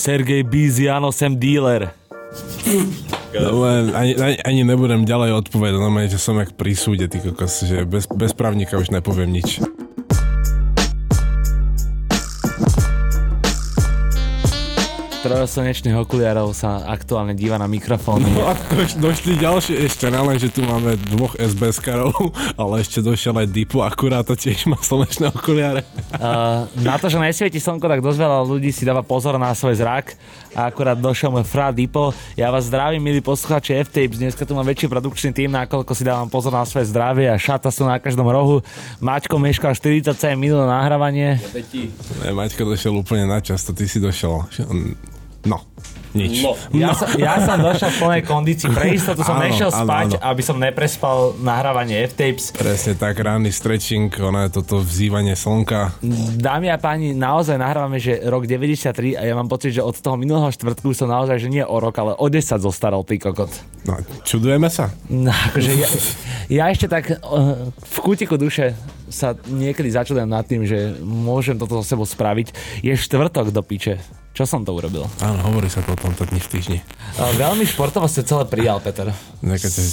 Sergej Biziano, sem dealer. No, len ani, ani, ani nebudem ďalej odpovedať, no že som jak pri ty kokos, že bez, bez právnika už nepoviem nič. Trojoslnečných okuliarov sa aktuálne díva na mikrofón. No a doš, došli ďalšie ešte, nelen, že tu máme dvoch SBS-karov, ale ešte došiel aj Dipu, akurát to tiež má slnečné okuliare. Uh, na to, že nesvieti slnko, tak dosť veľa ľudí si dáva pozor na svoj zrak a akurát došiel môj frá Dipo. Ja vás zdravím, milí poslucháči F-Tapes, dneska tu mám väčší produkčný tým, nakoľko si dávam pozor na svoje zdravie a šata sú na každom rohu. Maťko meškal 47 minút na nahrávanie. Ne, Maťko došiel úplne na čas, to ty si došiel. No, nič. No. Ja, som, ja som došiel v plnej kondícii. Pre istotu som Áno, nešiel áno, spať, áno. aby som neprespal nahrávanie F-Tapes. Presne tak, ranný stretching, ono je toto vzývanie slnka. Dámy a páni, naozaj nahrávame, že rok 93 a ja mám pocit, že od toho minulého štvrtku som naozaj, že nie o rok, ale o 10 zostaral, ty kokot. No, čudujeme sa. No, akože ja, ja ešte tak uh, v kútiku duše sa niekedy začudujem nad tým, že môžem toto so sebou spraviť. Je štvrtok do piče. Čo som to urobil? Áno, hovorí sa to o tomto dni v týždni. Uh, veľmi športovo ste celé prijal, Peter. Nekajte,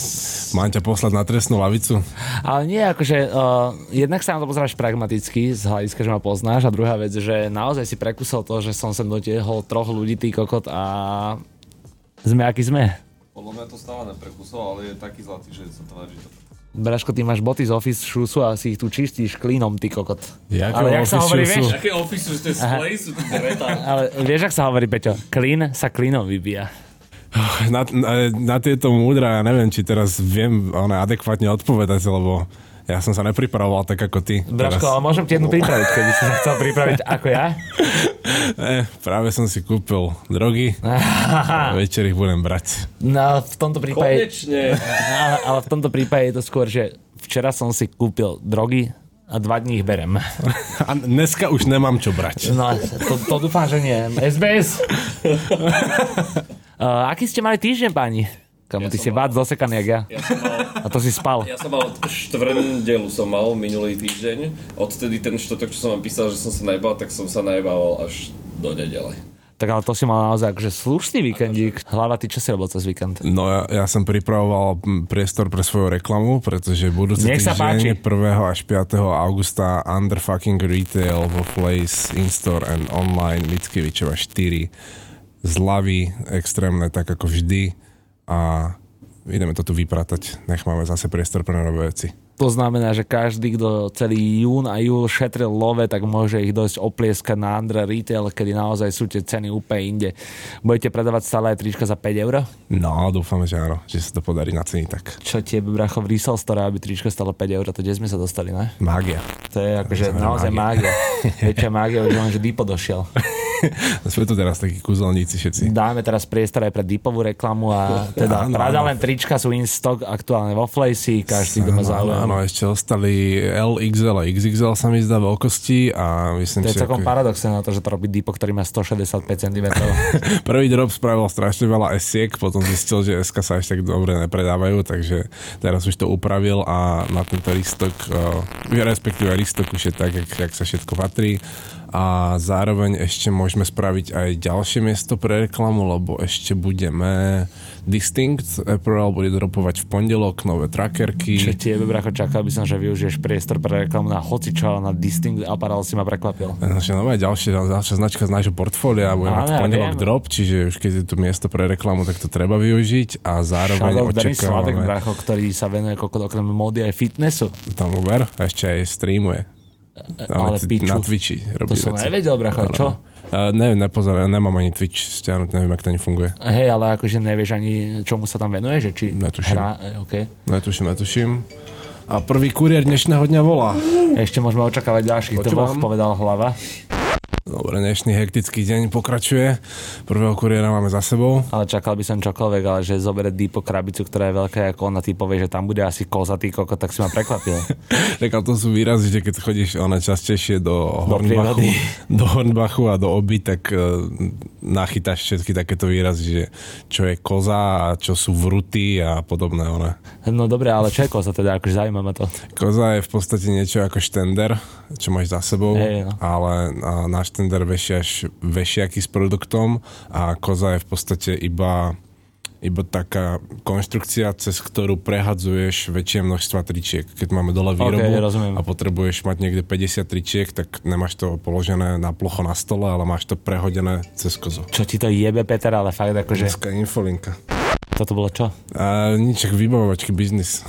mám ťa poslať na trestnú lavicu? Ale nie, akože uh, jednak sa na to pozeráš pragmaticky z hľadiska, že ma poznáš a druhá vec, že naozaj si prekusol to, že som sem dotiehol troch ľudí, ty kokot a sme aký sme. Podľa mňa to stále neprekusol, ale je taký zlatý, že sa tvári, že to Braško, ty máš boty z Office šusu a si ich tu čistíš klínom, ty kokot. Jakého Ale jak sa hovorí, shoesu? vieš? Aké office, že to je. Ale vieš, ak sa hovorí, Peťo? Klín sa klínom vybíja. Na, na, na tieto múdra, ja neviem, či teraz viem one, adekvátne odpovedať, lebo ja som sa nepripravoval tak ako ty. Braško, ale môžem ti jednu pripraviť, keby si sa chcel pripraviť ako ja? Ne, práve som si kúpil drogy a večer ich budem brať. No, v tomto prípade... Konečne. Ale, ale v tomto prípade je to skôr, že včera som si kúpil drogy a dva dní ich berem. A dneska už nemám čo brať. No, to, to dúfam, že nie. SBS! uh, aký ste mali týždeň, páni? Kamu, Ja ty si mal- vác zosekaný, jak ja. Ja som mal, A to si spal. ja som mal štvrndelu som mal minulý týždeň. Odtedy ten štvrtok, čo som vám písal, že som sa najbal, tak som sa najbával až do nedele. Tak ale to si mal naozaj akože slušný víkendík. Hlava, ty čo si robil cez víkend? No ja, ja som pripravoval priestor pre svoju reklamu, pretože budúci Nech sa páči. týždeň 1. až 5. augusta Under fucking Retail vo Place, In-Store and Online Mickiewiczowa 4 zlavy extrémne, tak ako vždy a ideme to tu vypratať. Nech máme zase priestor pre nové veci. To znamená, že každý, kto celý jún a júl šetril love, tak môže ich dosť oplieskať na Andra Retail, kedy naozaj sú tie ceny úplne inde. Budete predávať stále aj trička za 5 eur? No, dúfame, že áno, že sa to podarí na ceny tak. Čo tie bracho v resell store, aby trička stalo 5 eur, to kde sme sa dostali, ne? Mágia. To je akože To naozaj mágia. mágia. Väčšia mágia, už len, že Dipo došiel. Sme tu teraz takí kúzelníci všetci. Dáme teraz priestor aj pre Dipovú reklamu a teda Áno, Prada áno. len trička sú in stock aktuálne vo Flacey, každý, kto Áno, záujem. Áno, ešte ostali L, XL a XXL sa mi zdá veľkosti a myslím To je si, celkom ako- paradoxné na to, že to robí Dipo, ktorý má 165 cm. Prvý drop spravil strašne veľa S-iek, potom zistil, že SK sa až tak dobre nepredávajú, takže teraz už to upravil a na tento listok, uh, respektíve listok už je tak, jak, jak sa všetko patrí a zároveň ešte môžeme spraviť aj ďalšie miesto pre reklamu, lebo ešte budeme Distinct Apparel bude dropovať v pondelok nové trackerky. Čo tie bracho čakal by som, že využiješ priestor pre reklamu na hocičo, na Distinct Apparel si ma prekvapil. Naša nová ďalšia, ďalšia značka z nášho portfólia bude mať v pondelok viem. drop, čiže už keď je tu miesto pre reklamu, tak to treba využiť a zároveň Shadow očakávame bracho, ktorý sa venuje okrem módy aj fitnessu. tam Uber ešte aj streamuje. Ale t- piču. na Twitchi robí To som veci. nevedel, bracho, čo? Uh, neviem, nepozerám, nemám ani Twitch stiahnuť, neviem, ak to nefunguje. Hej, ale akože nevieš ani, čomu sa tam venuje, že či Netuším. hrá, e, okay. Netuším, netuším. A prvý kuriér dnešného dňa volá. Ešte môžeme očakávať ďalších Počúvam. povedal hlava. Dobre, dnešný hektický deň pokračuje. Prvého kuriéra máme za sebou. Ale čakal by som čokoľvek, ale že zobere Deepo krabicu, ktorá je veľká ako ona, ty povie, že tam bude asi koza, ty koko, tak si ma prekvapil. Tak to sú výrazy, že keď chodíš ona častejšie do, Hornbachu, prírody. do Hornbachu a do oby, tak uh, nachytáš všetky takéto výrazy, že čo je koza a čo sú vruty a podobné. One. No dobre, ale čo je koza teda, akože zaujíma ma to. Koza je v podstate niečo ako štender, čo máš za sebou, Hej, no. ale a náš extender vešiaš vešiaky s produktom a koza je v podstate iba iba taká konštrukcia, cez ktorú prehadzuješ väčšie množstva tričiek. Keď máme dole výrobu Ok, rozumiem. a potrebuješ mať niekde 50 tričiek, tak nemáš to položené na plocho na stole, ale máš to prehodené cez kozu. Čo ti to jebe, Peter, ale fakt akože... Dneska infolinka. Toto bolo čo? A nič, vybavovačky biznis.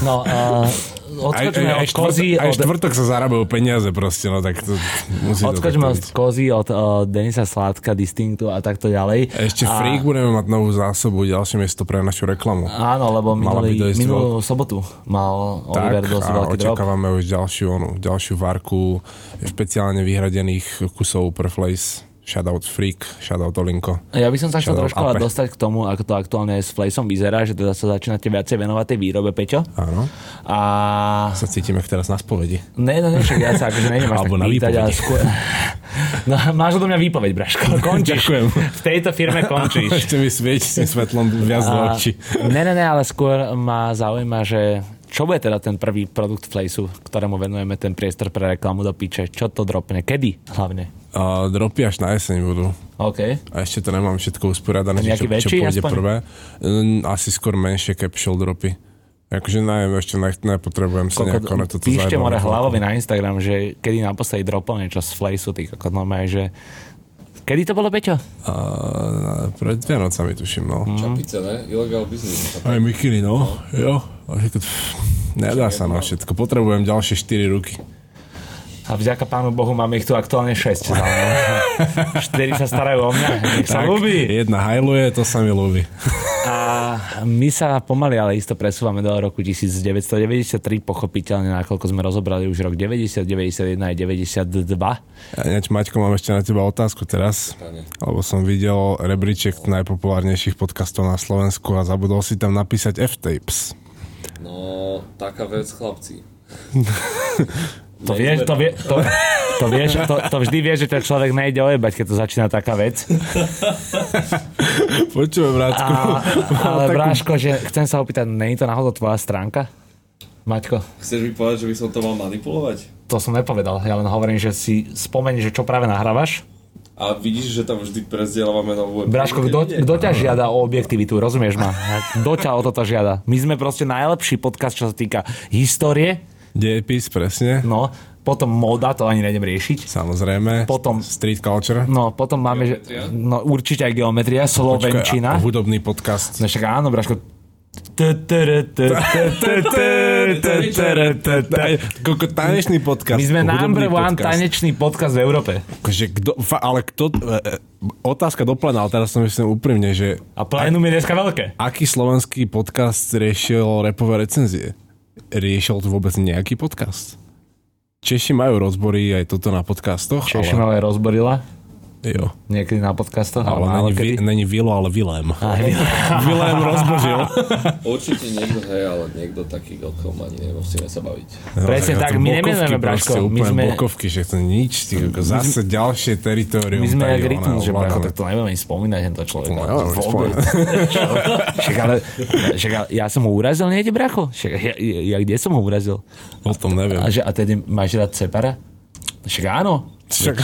No, uh, odskočme od kozy, aj od, štvrtok sa zarábajú peniaze proste, no tak to musí odskočme od kozy, od uh, Denisa Sládka, Distinctu a takto ďalej. Ešte a, Freak budeme mať novú zásobu, ďalšie miesto pre našu reklamu. Áno, lebo minulý, minulú sobotu mal Oliver tak, dosť a veľký drop. očakávame už ďalšiu, onu, ďalšiu varku špeciálne vyhradených kusov pre Flace. Shoutout Freak, shoutout Olinko. Ja by som sa chcel trošku ale dostať k tomu, ako to aktuálne s Flejsom vyzerá, že teda sa začínate viacej venovať tej výrobe, Peťo. Áno. A Sa cítim, jak teraz na spovedi. Ne, no, však ja sa akože nejdem Alebo na pýtať, ale skôr... No, máš odo mňa výpoveď, Braško. Končíš. Ďakujem. V tejto firme končíš. Ešte mi svieť s tým svetlom viac do očí. ne, ne, ne, ale skôr ma zaujíma, že čo bude teda ten prvý produkt Flejsu, ktorému venujeme ten priestor pre reklamu do piče? Čo to dropne? Kedy hlavne? A dropy až na jeseň budú. OK. A ešte to nemám všetko usporiadané, čo, čo väčší pôjde aspoň? prvé. Asi skôr menšie capsule dropy. Akože neviem, ešte ne, nepotrebujem sa nejako na toto Píšte more hlavovi na Instagram, že kedy naposledy dropol niečo z Flejsu, ty kokot, normálne, že... Kedy to bolo, Peťo? A, pred Vianocami tuším, no. Čapice, ne? Illegal business. Aj mikiny, no. Jo. Že to- Nedá sa na všetko. Potrebujem ďalšie 4 ruky. A vďaka pánu Bohu máme ich tu aktuálne 6. Štyri sa starajú o mňa. Nech sa ľúbi. Jedna hajluje, to sa mi ľúbi. A my sa pomaly, ale isto presúvame do roku 1993, pochopiteľne, nakoľko sme rozobrali už rok 90, 91 aj 92. Ja, Ináč, Maťko, mám ešte na teba otázku teraz. Lebo som videl rebríček najpopulárnejších podcastov na Slovensku a zabudol si tam napísať F-Tapes. No, taká vec, chlapci. To vieš, to, vie, to, to, vieš, to, to vždy vieš, že ten človek nejde ojebať, keď to začína taká vec. Počujem. A, ale Bráško, že chcem sa opýtať, není to náhodou tvoja stránka? Maťko, Chceš mi povedať, že by som to mal manipulovať? to som nepovedal, ja len hovorím, že si spomeni, že čo práve nahrávaš. A vidíš, že tam vždy prezdielávame novú Bráško, kto, kto ťa žiada o objektivitu, rozumieš ma? Kto ťa o toto žiada? My sme proste najlepší podcast, čo sa týka histórie, Dejepis, presne. no, potom moda, to ani nejdem riešiť. Samozrejme. Potom- Street culture. No, potom máme, že, no určite aj geometria, slovenčina. Počkaj, hudobný podcast. No však áno, Braško. Koľko tanečný podcast. My sme number one podcast. tanečný podcast v Európe. Akože kto, ale kto, e, e, otázka do plena, ale teraz som myslím úprimne, že A plénum je dneska veľké. aký slovenský podcast riešil repové recenzie? Riešil to vôbec nejaký podcast? Češi majú rozbory aj toto na podcastoch, Češi ale, ma aj rozborila. Jo, Niekedy na podcastoch. ale málo není, vi, kedy. není Vilo, ale Vilém. Vilém rozbožil. Určite niekto, hej, ale niekto taký, o kom ani nemusíme sa baviť. Presne tak, my nemenujeme, Braško, my sme-. Bokovky, že to nič, ty, ako zase ďalšie teritorium. My sme jak rytmus, že Braško, tak to nebudeme ani spomínať tento človek. No, ale. Čo? Však ale, však ale ja som ho urazil niekde, Bracho? Však ja, ja, ja kde som ho urazil? O tom neviem. A, že, a tedy máš rád Cepara? Však áno. Však,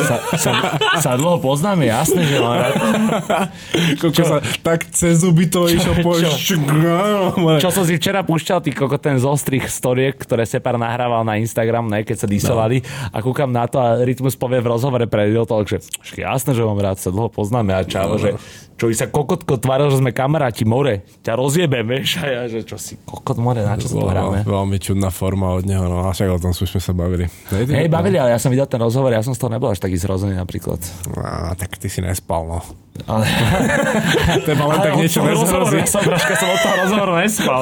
Sa, sa, sa dlho poznáme, jasné, že mám rád. Koľko sa, tak cez zuby to išlo po... čo? Čo som si včera púšťal, ty koko, ten zostrih storiek, ktoré Separ nahrával na Instagram, ne, keď sa disovali a kúkam na to a Rytmus povie v rozhovore pre Real Talk, že jasné, že mám rád, sa dlho poznáme a čau, že čo by sa kokotko tváril, že sme kamaráti, more, ťa rozjebem, vieš, a ja, že čo si kokot more, na čo sa hráme. Veľmi čudná forma od neho, no a však o tom sme sa bavili. Hej, bavili, ale ja som videl ten rozhovor, ja som z toho nebol až taký zrozený napríklad. Á, tak ty si nespal, no. Ale, Teba len tak niečo nezhrozí. ja som, Braška, som od toho rozhovoru nespal.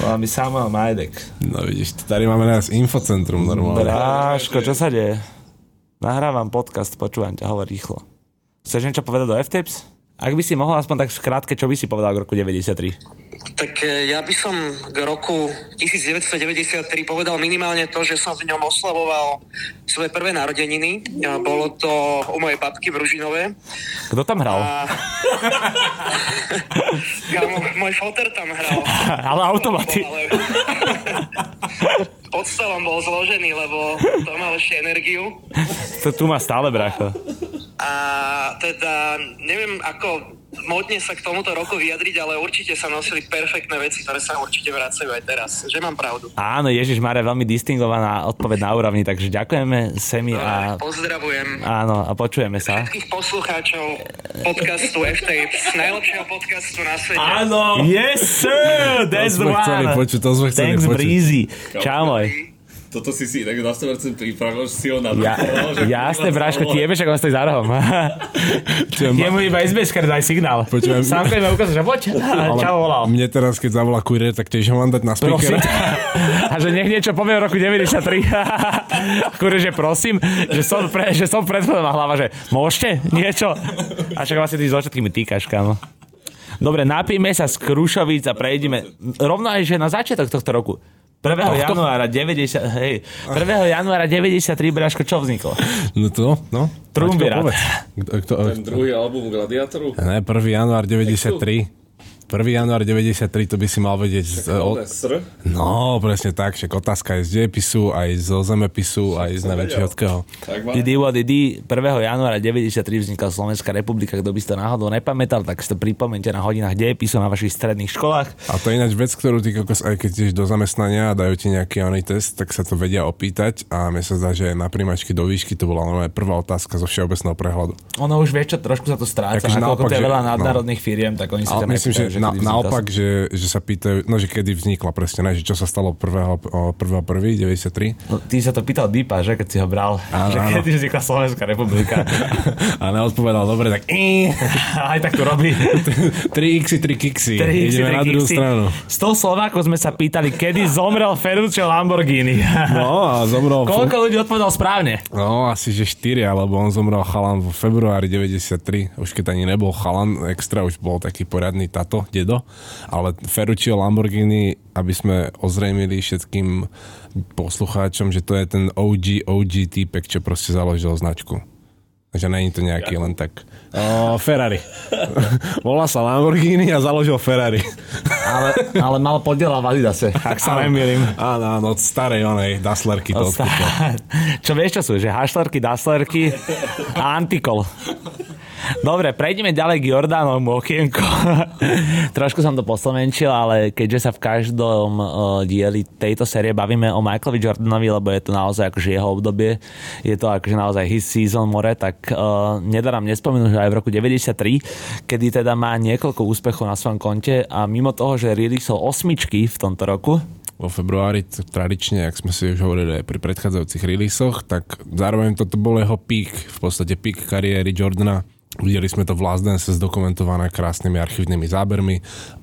Volá mi Samuel Majdek. No vidíš, tady máme nás infocentrum normálne. Bráško, čo sa deje? Nahrávam podcast, počúvam ťa, hovor rýchlo. Chceš niečo povedať do F-Tapes? Ak by si mohol aspoň tak v skrátke, čo by si povedal k roku 93? Tak e, ja by som k roku 1993 povedal minimálne to, že som v ňom oslavoval svoje prvé narodeniny. Bolo to u mojej babky v Ružinove. Kto tam hral? A... Kámo, môj foter tam hral. Ale automaty. Ale... v celom bol zložený, lebo to mal ešte energiu. To tu má stále, bracho. A teda neviem, ako modne sa k tomuto roku vyjadriť, ale určite sa nosili perfektné veci, ktoré sa určite vracajú aj teraz. Že mám pravdu. Áno, Ježiš Mare, veľmi distingovaná odpoveď na úrovni, takže ďakujeme Semi a... Pozdravujem Áno, a počujeme sa. všetkých poslucháčov podcastu F-Tapes, najlepšieho podcastu na svete. Áno! Yes, sir! That's To sme chceli one! počuť, to sme chceli Thanks, počuť. Breezy. Čau, môj. Toto si si tak na 100% pripravil, že si ho Ja, nadúchoval, že jasné, Braško, vole. ti jebe, však on stojí za rohom. Čiže Je ma- mu iba SBS-ker, daj signál. Počujem. Sám keď ma ukázal, že poď. Čau, volal. Mne teraz, keď zavolá kurier, tak tiež ho mám dať na speaker. A že nech niečo povie o roku 93. Akurže, že prosím, že som, pre, že som pred a hlava, že môžete niečo? A však vlastne ty so všetkými týkaš, kámo. Dobre, napíme sa z Krušovic a prejdeme rovno aj, že na začiatok tohto roku. 1. januára 90, hej, 1. januára 93, Braško, čo vzniklo? No to, no. Kto- Ten druhý album Gladiátoru. Ne, 1. január 93. 1. január 93, to by si mal vedieť. Z, sr. no, presne tak, však otázka je z dejepisu, aj zo zemepisu, aj z má. Didi didi, 1. januára 93 vznikla Slovenská republika, kto by si to náhodou nepamätal, tak si to pripomente na hodinách dejepisu na vašich stredných školách. A to je ináč vec, ktorú ty kokos, aj keď ideš do zamestnania a dajú ti nejaký oný test, tak sa to vedia opýtať a mne sa zdá, že na príjmačky do výšky to bola normálne prvá otázka zo všeobecného prehľadu. Ono už vie, čo trošku sa to stráca, Akože naopak, to je veľa no. nadnárodných firiem, tak oni si Ale tam myslím, že, na, naopak, že, že sa pýtajú, no že kedy vznikla presne, ne, že čo sa stalo 1. 1. 93. No, ty sa to pýtal Deepa, že keď si ho bral, Áno, že áno. kedy vznikla Slovenská republika. A neodpovedal, dobre, tak Aj tak to robí. 3 x 3 kiksy. Tri Ideme tri na druhú stranu. Z toho Slovákov sme sa pýtali, kedy zomrel Ferruccio Lamborghini. No a zomrel... Koľko ľudí odpovedal správne? No, asi že 4, alebo on zomrel chalan vo februári 93. Už keď ani nebol chalan extra, už bol taký poriadny tato, dedo. Ale Ferruccio Lamborghini, aby sme ozrejmili všetkým poslucháčom, že to je ten OG, OG týpek, čo proste založil značku. Takže není to nejaký len tak... O, Ferrari. Volá sa Lamborghini a založil Ferrari. Ale, ale mal podiel v Adidase, ak sa nemýlim. Áno, áno, od starej onej Daslerky to odkúpil. Čo vieš, čo sú? Že hašlerky, daslerky a antikol. Dobre, prejdeme ďalej k Jordánovmu okienku. Trošku som to poslovenčil, ale keďže sa v každom uh, dieli tejto série bavíme o Michaelovi Jordanovi, lebo je to naozaj akože jeho obdobie, je to akože naozaj his season more, tak uh, nedarám nespomenúť, že aj v roku 93, kedy teda má niekoľko úspechov na svojom konte a mimo toho, že releaseol osmičky v tomto roku, vo februári, tradične, ak sme si už hovorili aj pri predchádzajúcich releasoch, tak zároveň toto bol jeho pík, v podstate pík kariéry Jordana. Videli sme to v Last Dance zdokumentované krásnymi archívnymi zábermi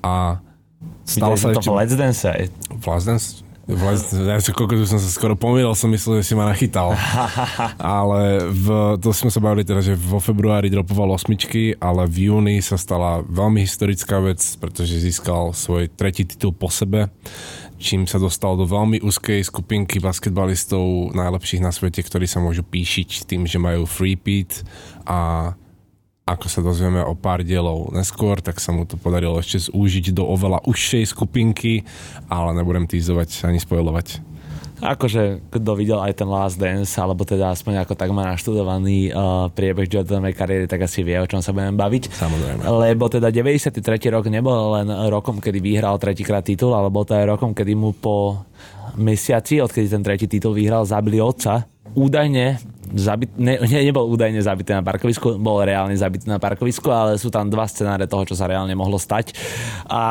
a stalo videli sa to ešte... v Let's Dance aj. V Last Dance? V Last, ja koľko som sa skoro pomýlil, som myslel, že si ma nachytal. ale v, to sme sa bavili teda, že vo februári dropoval osmičky, ale v júni sa stala veľmi historická vec, pretože získal svoj tretí titul po sebe čím sa dostal do veľmi úzkej skupinky basketbalistov najlepších na svete, ktorí sa môžu píšiť tým, že majú free beat a ako sa dozvieme o pár dielov neskôr, tak sa mu to podarilo ešte zúžiť do oveľa užšej skupinky, ale nebudem týzovať ani spojovať. Akože, kto videl aj ten Last Dance, alebo teda aspoň ako tak má naštudovaný uh, priebeh Jordanovej kariéry, tak asi vie, o čom sa budeme baviť. Samozrejme. Lebo teda 93. rok nebol len rokom, kedy vyhral tretíkrát titul, ale bol to aj rokom, kedy mu po mesiaci, odkedy ten tretí titul vyhral, zabili otca. Údajne zabit, ne, ne, nebol údajne zabitý na parkovisku, bol reálne zabitý na parkovisku, ale sú tam dva scenáre toho, čo sa reálne mohlo stať. A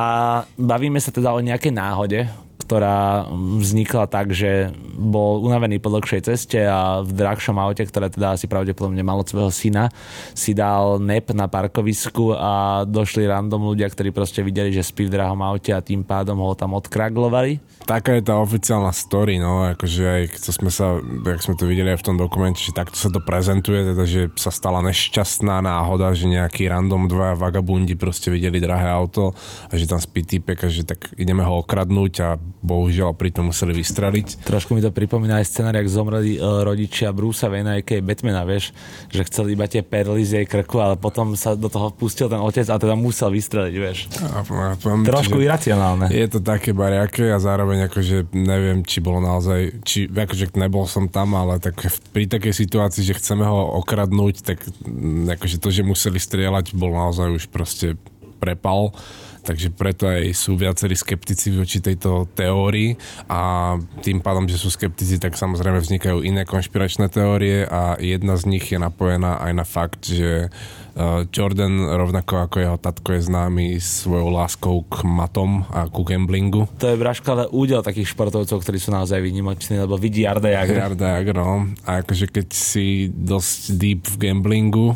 bavíme sa teda o nejakej náhode, ktorá vznikla tak, že bol unavený po dlhšej ceste a v drahšom aute, ktoré teda asi pravdepodobne malo svojho syna, si dal nep na parkovisku a došli random ľudia, ktorí proste videli, že spí v drahom aute a tým pádom ho tam odkraglovali. Taká je tá oficiálna story, no, akože aj keď sme sa, jak sme to videli aj v tom dokumente, že takto sa to prezentuje, teda, že sa stala nešťastná náhoda, že nejaký random dvaja vagabundi proste videli drahé auto a že tam spí týpek a že tak ideme ho okradnúť a bohužiaľ pritom museli vystreliť. Trošku mi to pripomína aj scenár, jak zomreli uh, rodičia Brusa Wayna, aj Batmana, vieš, že chceli iba tie perly z jej krku, ale potom sa do toho pustil ten otec a teda musel vystreliť, vieš. A, a poviem, Trošku že iracionálne. Je to také bariaké a zároveň akože neviem, či bolo naozaj, či akože nebol som tam, ale tak pri takej situácii, že chceme ho okradnúť, tak akože to, že museli strieľať, bol naozaj už proste prepal takže preto aj sú viacerí skeptici voči tejto teórii a tým pádom, že sú skeptici, tak samozrejme vznikajú iné konšpiračné teórie a jedna z nich je napojená aj na fakt, že uh, Jordan rovnako ako jeho tatko je známy svojou láskou k matom a ku gamblingu. To je Braško, ale údel takých športovcov, ktorí sú naozaj výnimoční, lebo vidí Jarda Jagr. Jarda Jagr, no. A akože keď si dosť deep v gamblingu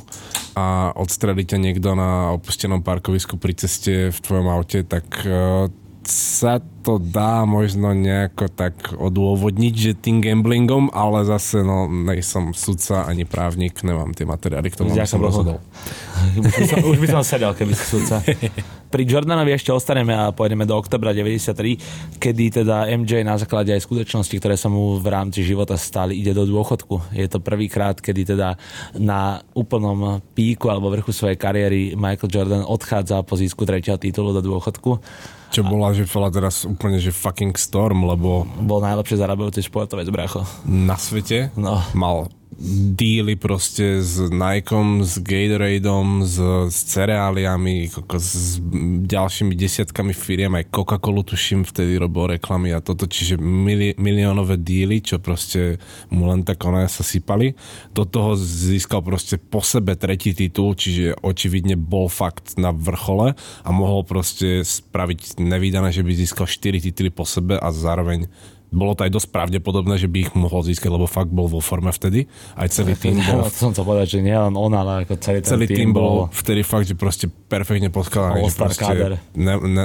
a odstrelí ťa niekto na opustenom parkovisku pri ceste v tvojom aute, tak uh, sa to dá možno nejako tak odôvodniť, že tým gamblingom, ale zase no, nejsom sudca ani právnik, nemám tie materiály k tomu, aby som rozhodol. už by som sedel, keby si sudca. Pri Jordanovi ešte ostaneme a pôjdeme do oktobra 93, kedy teda MJ na základe aj skutočnosti, ktoré sa mu v rámci života stali, ide do dôchodku. Je to prvýkrát, kedy teda na úplnom píku alebo vrchu svojej kariéry Michael Jordan odchádza po získu tretieho titulu do dôchodku. Čo bola, že bola teraz úplne, že fucking storm, lebo... Bol najlepšie zarábajúci športovec, bracho. Na svete? No. Mal díly proste s Nikeom, s Gatoradeom, s, s cereáliami, s ďalšími desiatkami firiem, aj Coca-Colu tuším vtedy robil reklamy a toto, čiže mili, miliónové díly, čo proste mu len tak ono sa sypali. Do toho získal proste po sebe tretí titul, čiže očividne bol fakt na vrchole a mohol proste spraviť nevýdané, že by získal 4 tituly po sebe a zároveň bolo to aj dosť pravdepodobné, že by ich mohol získať, lebo fakt bol vo forme vtedy. Aj celý tým bol... Som chcel povedať, že nie len on, ale ako celý, celý tým, tým bol vtedy fakt, že proste perfektne poskladaný. All-star Ne, ne,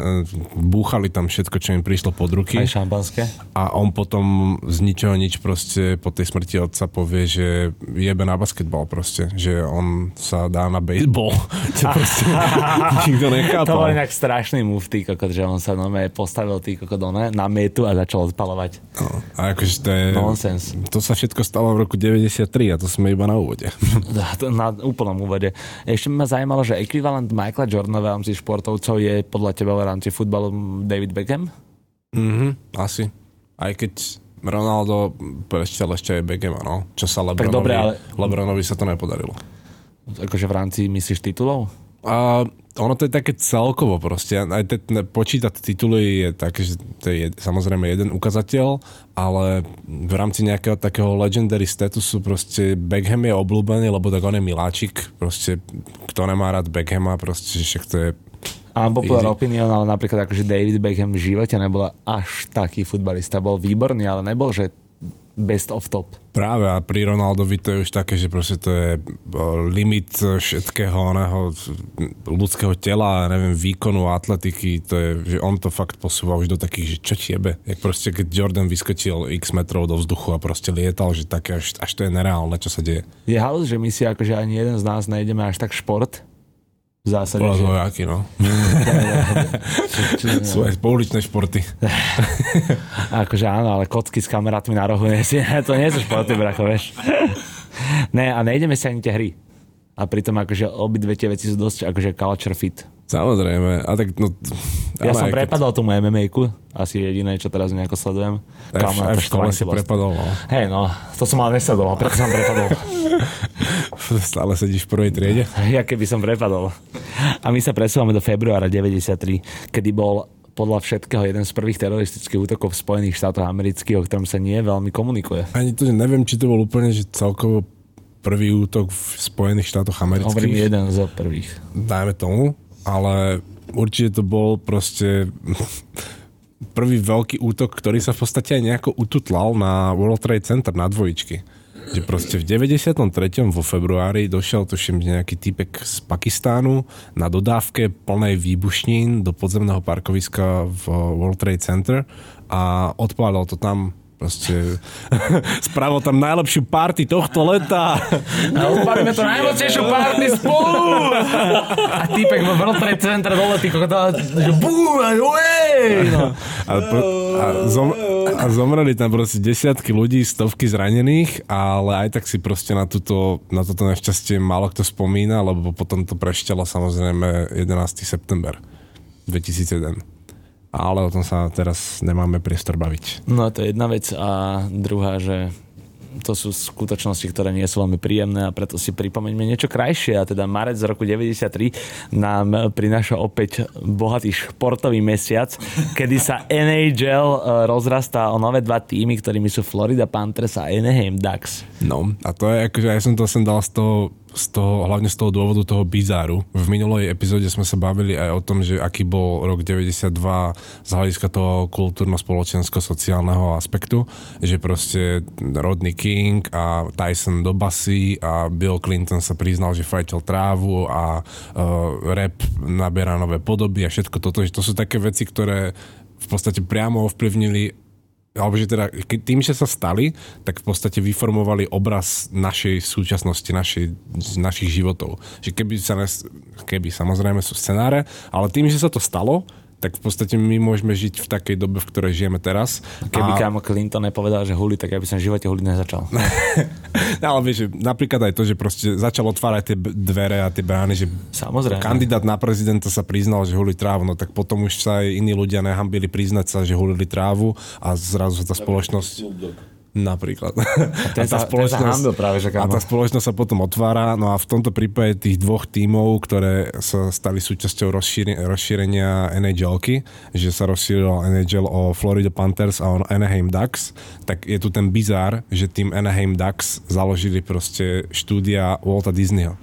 búchali tam všetko, čo im prišlo pod ruky. Aj šampanské. A on potom z ničoho nič proste po tej smrti otca povie, že jebe na basketbal proste. Že on sa dá na baseball. čo proste nikto nechápal. To bol inak strašný move, tý kokot, že on sa postavil tý kokot na metu a začal odpalovať. No, a akože to je... Nonsense. To sa všetko stalo v roku 93 a to sme iba na úvode. na úplnom úvode. Ešte ma zajímalo, že ekvivalent Michaela Jordana v rámci športovcov je podľa teba v rámci futbalu David Beckham? Mhm, asi. Aj keď Ronaldo ešte, ešte je Beckham, no. Čo sa Lebronovi, dobre, ale... Lebronovi sa to nepodarilo. Akože v rámci, myslíš, titulov? A ono to je také celkovo proste. Aj te, počítať tituly je také, že to je samozrejme jeden ukazateľ, ale v rámci nejakého takého legendary statusu proste Beckham je obľúbený, lebo tak on je miláčik. Proste kto nemá rád Beckhama, proste však to je a popular opinion, ale napríklad akože David Beckham v živote nebol až taký futbalista. Bol výborný, ale nebol, že best of top. Práve a pri Ronaldovi to je už také, že proste to je limit všetkého oného ľudského tela, neviem, výkonu, atletiky, to je, že on to fakt posúva už do takých, že čo tiebe. Jak proste, keď Jordan vyskočil x metrov do vzduchu a proste lietal, že také až, až to je nereálne, čo sa deje. Je halus, že my si akože ani jeden z nás nejdeme až tak šport, v zásade. Bola že... no. Aj pouličné športy. akože áno, ale kocky s kamarátmi na rohu, nie, to nie sú športy, bracho, vieš. ne, a nejdeme si ani tie hry. A pritom akože obidve tie veci sú dosť akože culture fit. Samozrejme. A tak, no, ja som prepadol tomu MMA-ku, asi jediné, čo teraz nejako sledujem. Aj, aj v škole si prepadol. No. Hej, no, to som ale nesledoval, preto som prepadol. Stále sedíš v prvej triede? Ja keby som prepadol. A my sa presúvame do februára 93, kedy bol podľa všetkého jeden z prvých teroristických útokov v Spojených štátoch amerických, o ktorom sa nie veľmi komunikuje. Ani to neviem, či to bol úplne, že celkovo prvý útok v Spojených štátoch amerických. Hovorím jeden z prvých. Dajme tomu ale určite to bol proste prvý veľký útok, ktorý sa v podstate aj nejako ututlal na World Trade Center na dvojičky. Že proste v 93. vo februári došiel tuším nejaký typek z Pakistánu na dodávke plnej výbušnín do podzemného parkoviska v World Trade Center a odpálil to tam Proste spravil tam najlepšiu party tohto leta. A odpalíme to najmocnejšiu party spolu! A týpek vo World Trade Center dole, ty kokotá, že bú, a uej! No. A, pr- a, zom, a zomreli tam proste desiatky ľudí, stovky zranených, ale aj tak si proste na, túto, na toto nešťastie málo kto spomína, lebo potom to prešťalo samozrejme 11. september 2001 ale o tom sa teraz nemáme priestor baviť. No to je jedna vec a druhá, že to sú skutočnosti, ktoré nie sú veľmi príjemné a preto si pripomeňme niečo krajšie. A teda marec z roku 93 nám prináša opäť bohatý športový mesiac, kedy sa NHL e, rozrastá o nové dva týmy, ktorými sú Florida Panthers a Anaheim Ducks. No a to je akože, ja som to sem dal z toho z toho, hlavne z toho dôvodu toho bizáru. V minulej epizóde sme sa bavili aj o tom, že aký bol rok 92 z hľadiska toho kultúrno-spoločensko-sociálneho aspektu, že proste Rodney King a Tyson do basy a Bill Clinton sa priznal, že fajčil trávu a uh, rap naberá nové podoby a všetko toto, že to sú také veci, ktoré v podstate priamo ovplyvnili alebo že teda tým, že sa stali, tak v podstate vyformovali obraz našej súčasnosti, našej, našich životov. Že keby sa, nes, keby samozrejme sú scenáre, ale tým, že sa to stalo, tak v podstate my môžeme žiť v takej dobe, v ktorej žijeme teraz. Keby a... kámo Clinton nepovedal, že huli, tak ja by som v živote huliť nezačal. no, ale vieš, napríklad aj to, že proste začal otvárať tie dvere a tie brány, že Samozrejme. kandidát na prezidenta sa priznal, že huli trávu, no tak potom už sa aj iní ľudia nehambili priznať sa, že hulili trávu a zrazu tá spoločnosť... Napríklad. A, ten a, tá sa, spoločnosť, ten sa práve, že a tá spoločnosť sa potom otvára, no a v tomto prípade tých dvoch tímov, ktoré sa stali súčasťou rozšíre, rozšírenia NHLky, že sa rozšíril NHL o Florida Panthers a o Anaheim Ducks, tak je tu ten bizár, že tým Anaheim Ducks založili proste štúdia Walta Disneyho.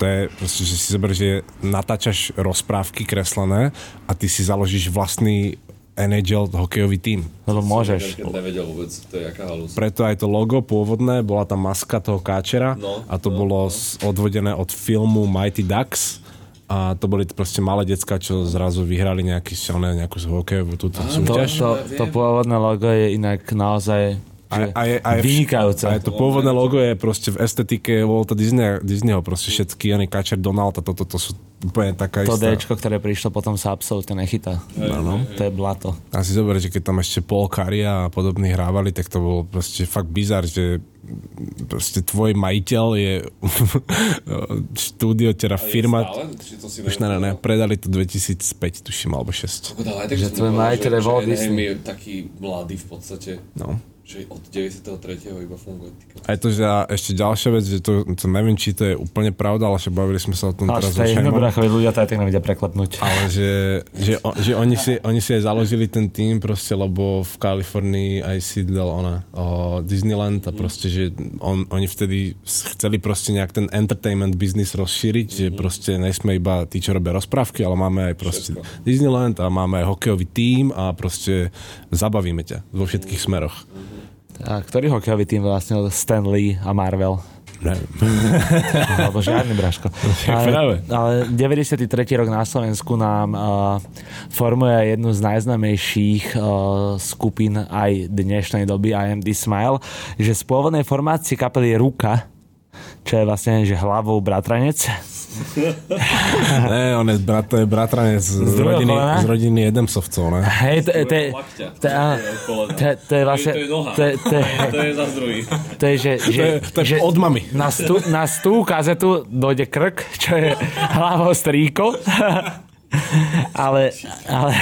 To je proste, že si zober, že natáčaš rozprávky kreslené a ty si založíš vlastný NHL hokejový tým. Lebo môžeš. Nevedel vôbec, to je aká halus. Preto aj to logo pôvodné, bola tam maska toho káčera no, a to no, bolo no. odvodené od filmu Mighty Ducks a to boli proste malé decka, čo zrazu vyhrali nejaký, nejakú hokejovú túto súťaž. To, to, to pôvodné logo je inak naozaj a, a, je, a je, vynikajúce. A je to pôvodné logo je proste v estetike Walta Disney, Disneyho, proste všetky, oni Kačer, Donald a toto, to sú úplne taká to istá. To Dčko, ktoré prišlo potom sa absolútne nechytá. No, no. To je blato. A si zober, že keď tam ešte Paul Karia a podobní hrávali, tak to bol proste fakt bizar, že proste tvoj majiteľ je štúdio, teda firma. Už ne, ne, ne, predali to 2005, tuším, alebo 6. Že tvoj majiteľ je Walt Disney. je taký mladý v podstate. No že od 93. iba funguje. Aj to, že ešte ďalšia vec, že to, to neviem, či to je úplne pravda, ale že bavili sme sa o tom ale teraz. Ale jedno brachovi ľudia to aj tak nevedia preklepnúť. Ale že, že, že oni, si, oni si aj založili ten tým proste, lebo v Kalifornii aj sídlel ona, o Disneyland a proste, že on, oni vtedy chceli proste nejak ten entertainment business rozšíriť, mm-hmm. že proste nejsme iba tí, čo robia rozprávky, ale máme aj proste Všetko. Disneyland a máme aj hokejový tým a proste zabavíme ťa vo všetkých smeroch. Mm-hmm. A ktorý hokejový tým vlastnil Stan Lee a Marvel? Neviem. Alebo žiadny, Braško. Ale, ale 93. rok na Slovensku nám uh, formuje jednu z najznamejších uh, skupín aj dnešnej doby IMD Smile, že z pôvodnej formácie kapely Ruka, čo je vlastne že hlavou bratranec, ne, on je, brat, to je bratranec z, z, rodiny, z rodiny Edemsovcov, ne? Hej, to, to, je, to, to, to je. To je, to je, to je za druhý. To je, že, že, to je, to je že od mami. Na, stú, na stú kazetu dojde krk, čo je hlavou strýko ale, ale,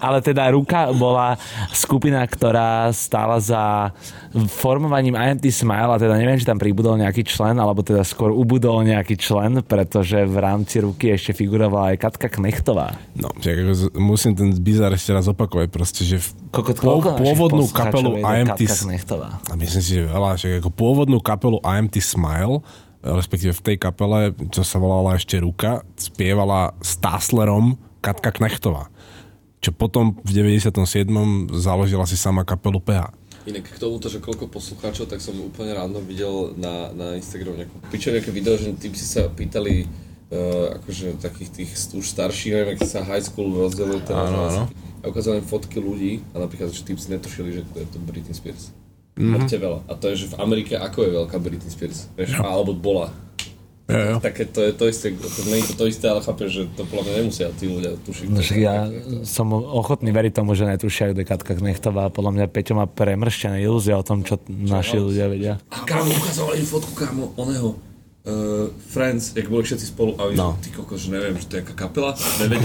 ale teda Ruka bola skupina, ktorá stála za formovaním IMT Smile a teda neviem, či tam pribudol nejaký člen, alebo teda skôr ubudol nejaký člen, pretože v rámci Ruky ešte figurovala aj Katka Knechtová. No, musím ten bizar ešte raz opakovať, proste, že v Kokot, pôvodnú kapelu IMT Knechtová. A myslím si, že veľa, že ako pôvodnú kapelu IMT Smile respektíve v tej kapele, čo sa volala ešte Ruka, spievala s Taslerom Katka Knechtová. Čo potom v 97. založila si sama kapelu PH. Inak k tomuto, že koľko poslucháčov, tak som úplne ráno videl na, na Instagram nejakú pičo nejaké video, že tým si sa pýtali uh, akože takých tých už starších, neviem, sa high school rozdelil teraz. Áno, áno a ukázal im fotky ľudí a napríklad, že si netušili, že to je to Britney Spears. Mhm. Mm-hmm. veľa. A to je, že v Amerike ako je veľká Britney Spears. Vieš, Jo. alebo bola. Jo, jo. Také to je to isté, to nie je to, to isté, ale chápeš, že to podľa mňa nemusia tí ľudia tušiť. No však ja to- som ochotný veriť tomu, že netušia, kde Katka Knechtová. Podľa mňa Peťo má premrštené ilúzie o tom, čo naši ľudia vedia. A kámo, im fotku, kámo, oného. Uh, Friends, jak boli všetci spolu a No. ty kokos, že neviem, že to je aká kapela, nevedel.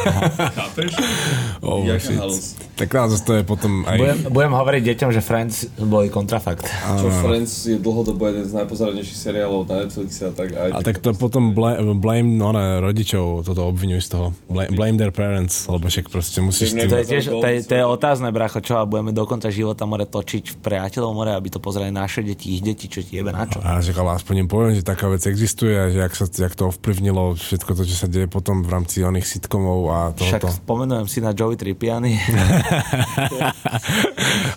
Chápeš? Oh, Jaká shit. halus. Tak naozaj to je potom aj... Budem, budem hovoriť deťom, že Friends boli kontrafakt. Čo Friends je dlhodobo jeden z najpozeranejších seriálov na Netflixe a tak aj. A tak to potom bla- blame no, ne, rodičov, toto obvinujú z toho. Blame, blame their parents, lebo však proste musíš... Tým, To je tiež, to je, to je otázne, bracho, čo a budeme do konca života more točiť v priateľov more, aby to pozerali naše deti, ich deti, čo ti jebe na čo. a ale aspoň im poviem, že taká vec existuje a že jak, sa, jak to ovplyvnilo všetko to, čo sa deje potom v rámci oných sitcomov a Však tohoto. spomenujem si na Joey Trippiani.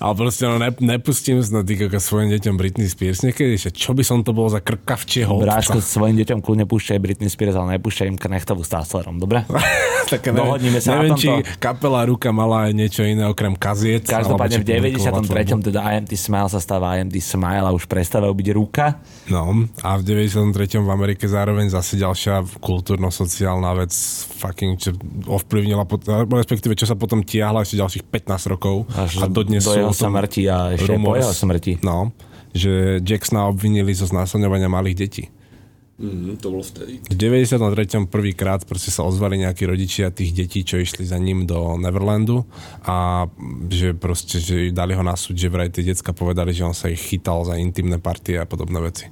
Ale proste no, ne, nepustím na tých svojim deťom Britney Spears niekedy, že čo by som to bol za krkavčieho Bráško, svojim deťom kľudne púšťaj Britney Spears, ale nepúšťaj im Knechtovú s Tasslerom, dobre? Také Dohodníme sa na neviem, tomto. či kapela Ruka mala aj niečo iné okrem kaziet. Každopádne v či publikovala 93. tvorbu. teda IMT Smile sa stáva IMT Smile a už prestávajú byť ruka. No a v 93. v Amerike zároveň zase ďalšia kultúrno-sociálna vec fucking, čo ovplyvnila, pot- respektíve čo sa potom tiahla ešte ďalších 15 rokov Až a dodnes do jeho smrti a ešte po rumors. jeho smrti. No, že Jacksona obvinili zo znásilňovania malých detí. Mm, to bolo vtedy. V 93. prvýkrát proste sa ozvali nejakí rodičia tých detí, čo išli za ním do Neverlandu a že proste, že dali ho na súd, že vraj tie decka povedali, že on sa ich chytal za intimné partie a podobné veci.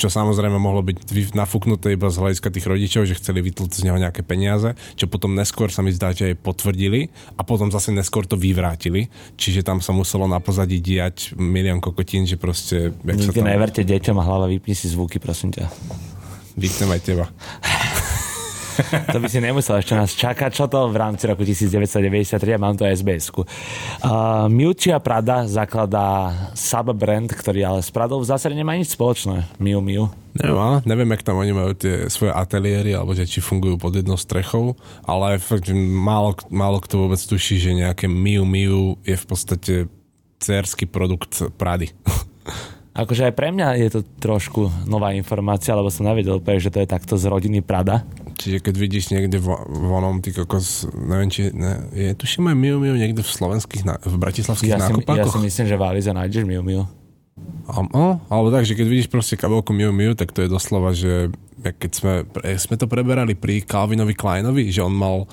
Čo samozrejme mohlo byť nafúknuté iba z hľadiska tých rodičov, že chceli vytlúť z neho nejaké peniaze, čo potom neskôr sa mi zdá, že aj potvrdili a potom zase neskôr to vyvrátili. Čiže tam sa muselo na pozadí diať milión kokotín, že proste... Nikdy tam... neverte deťom a hlava vypni si zvuky, prosím ťa. Vypnem aj teba. To by si nemusel ešte nás čakať, čo to v rámci roku 1993 a mám to SBS-ku. Uh, Miuccia Prada zakladá sub-brand, ktorý ale s Pradou v zásade nemá nič spoločné. Miu Miu. Ale neviem, jak tam oni majú tie svoje ateliéry, alebo že či fungujú pod jednou strechou, ale fakt, málo, málo kto vôbec tuší, že nejaké Miu Miu je v podstate cerský produkt Prady. Akože aj pre mňa je to trošku nová informácia, lebo som nevedel že to je takto z rodiny Prada. Čiže keď vidíš niekde vo, vonom, ty kokos, neviem, či ne, je, tuším aj Miu Miu niekde v slovenských, v bratislavských Ja si, ja nákupákoch. si myslím, že v Alize nájdeš Miu Miu. No, alebo tak, že keď vidíš proste kabelku Miu Miu, tak to je doslova, že keď sme, sme to preberali pri Calvinovi Kleinovi, že on mal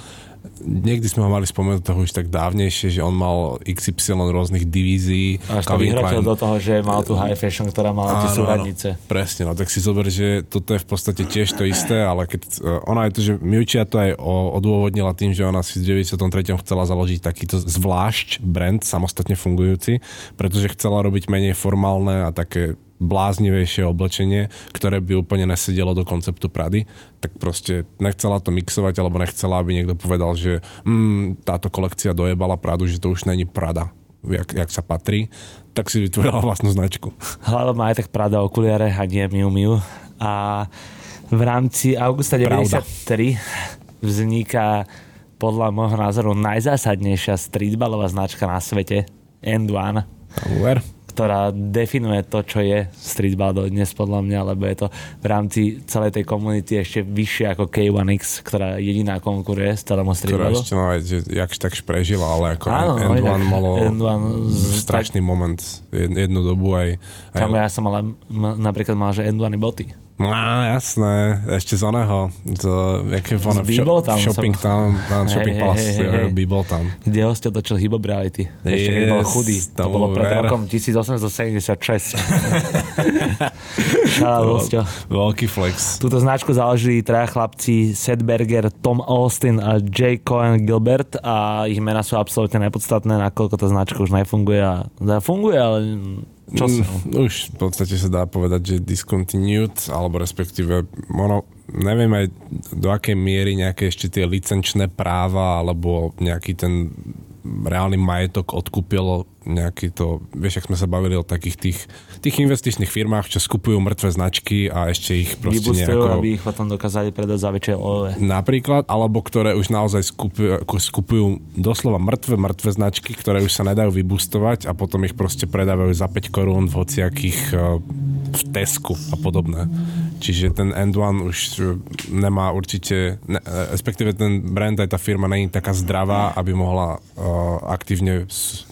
niekdy sme ho mali spomenúť toho už tak dávnejšie, že on mal XY rôznych divízií. Až to vyhrotil do toho, že mal tú high fashion, ktorá mala tie súradnice. áno, presne, no tak si zober, že toto je v podstate tiež to isté, ale keď uh, ona je to, že Miučia to aj odôvodnila tým, že ona si v 93. chcela založiť takýto zvlášť brand, samostatne fungujúci, pretože chcela robiť menej formálne a také bláznivejšie oblečenie, ktoré by úplne nesedelo do konceptu Prady, tak proste nechcela to mixovať, alebo nechcela, aby niekto povedal, že mm, táto kolekcia dojebala Pradu, že to už není Prada, jak, jak sa patrí, tak si vytvorila vlastnú značku. Hľadom má aj tak Prada okuliare a nie Miu Miu. A v rámci augusta Pravda. 93 vzniká podľa môjho názoru najzásadnejšia streetballová značka na svete, End One, Uver. Ktorá definuje to, čo je streetball dnes podľa mňa, lebo je to v rámci celej tej komunity ešte vyššie ako K1X, ktorá jediná konkuruje z celému ktorá streetballu. ešte no, jakž takž prežila, ale ako Áno, no, End inak One malo End One z- strašný moment, jed- jednu dobu aj, aj Kamo, ja som ale napríklad mal, že End One boty. No, jasné, ešte z oného, z, jaké ono, Z Town Shopping som- Town, tam, Shopping Hej, Palace, hej, hej. Bebop Town. kde hostil točil Hip Hop Reality. Ešte keď bol Yes, chudý. To bolo pred rokom 1876. Šala hostil. Veľký flex. Túto značku založili traja chlapci Seth Berger, Tom Austin a J. Cohen Gilbert a ich mená sú absolútne nepodstatné, nakoľko tá značka už nefunguje a funguje, ale čo. Mm, Už v podstate sa dá povedať, že discontinued, alebo respektíve ono, neviem aj do akej miery nejaké ešte tie licenčné práva, alebo nejaký ten reálny majetok odkúpilo nejaký to, vieš, ak sme sa bavili o takých tých, tých investičných firmách, čo skupujú mŕtve značky a ešte ich proste nejako... aby ich potom dokázali predať za väčšie olove. Napríklad, alebo ktoré už naozaj skupujú, skupujú doslova mŕtve, mŕtve značky, ktoré už sa nedajú vybustovať a potom ich proste predávajú za 5 korún v hociakých uh, v Tesku a podobné. Čiže ten End One už uh, nemá určite, ne, eh, respektíve ten brand aj tá firma není taká zdravá, aby mohla uh, aktívne s-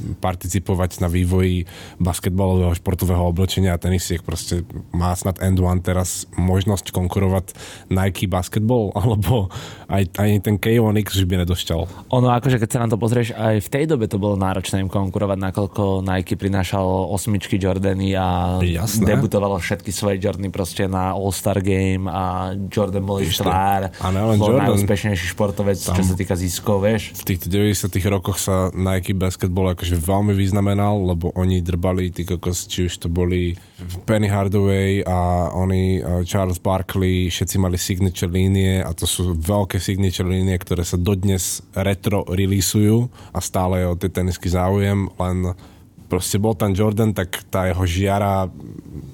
participovať na vývoji basketbalového športového oblečenia a tenisiek. Proste má snad End One teraz možnosť konkurovať Nike basketball, alebo aj, ani ten K1X už by nedošťal. Ono akože keď sa na to pozrieš, aj v tej dobe to bolo náročné im konkurovať, nakoľko Nike prinášal osmičky Jordany a Jasné. debutovalo všetky svoje Jordany proste na All-Star Game a Jordan bol ich tvár. A nelen bol Jordan. najúspešnejší športovec, čo sa týka ziskov, vieš. v týchto 90 rokoch sa Nike basketball akože veľmi vyznamenal, lebo oni drbali, tí kokos, či už to boli Penny Hardaway a oni, a Charles Barkley, všetci mali signature línie a to sú veľké signature línie, ktoré sa dodnes retro releasujú a stále je o tie tenisky záujem, len proste bol tam Jordan, tak tá jeho žiara,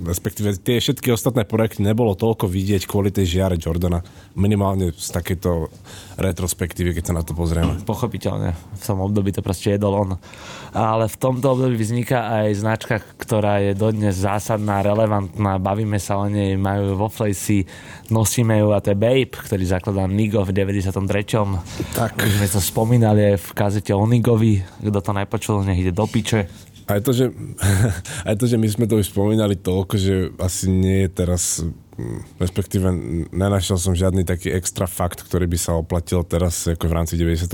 respektíve tie všetky ostatné projekty nebolo toľko vidieť kvôli tej žiare Jordana. Minimálne z takéto retrospektívy, keď sa na to pozrieme. Pochopiteľne, v tom období to proste jedol on. Ale v tomto období vzniká aj značka, ktorá je dodnes zásadná, relevantná, bavíme sa o nej, majú vo Flejsi, nosíme ju a to je Babe, ktorý zakladal Nigo v 93. Tak. Už sme to spomínali aj v kazete o Nigovi, kto to nepočul, nech ide do piče. Aj to, že, aj to, že my sme to už spomínali toľko, že asi nie je teraz, mm, respektíve nenašiel som žiadny taký extra fakt, ktorý by sa oplatil teraz ako v rámci 93.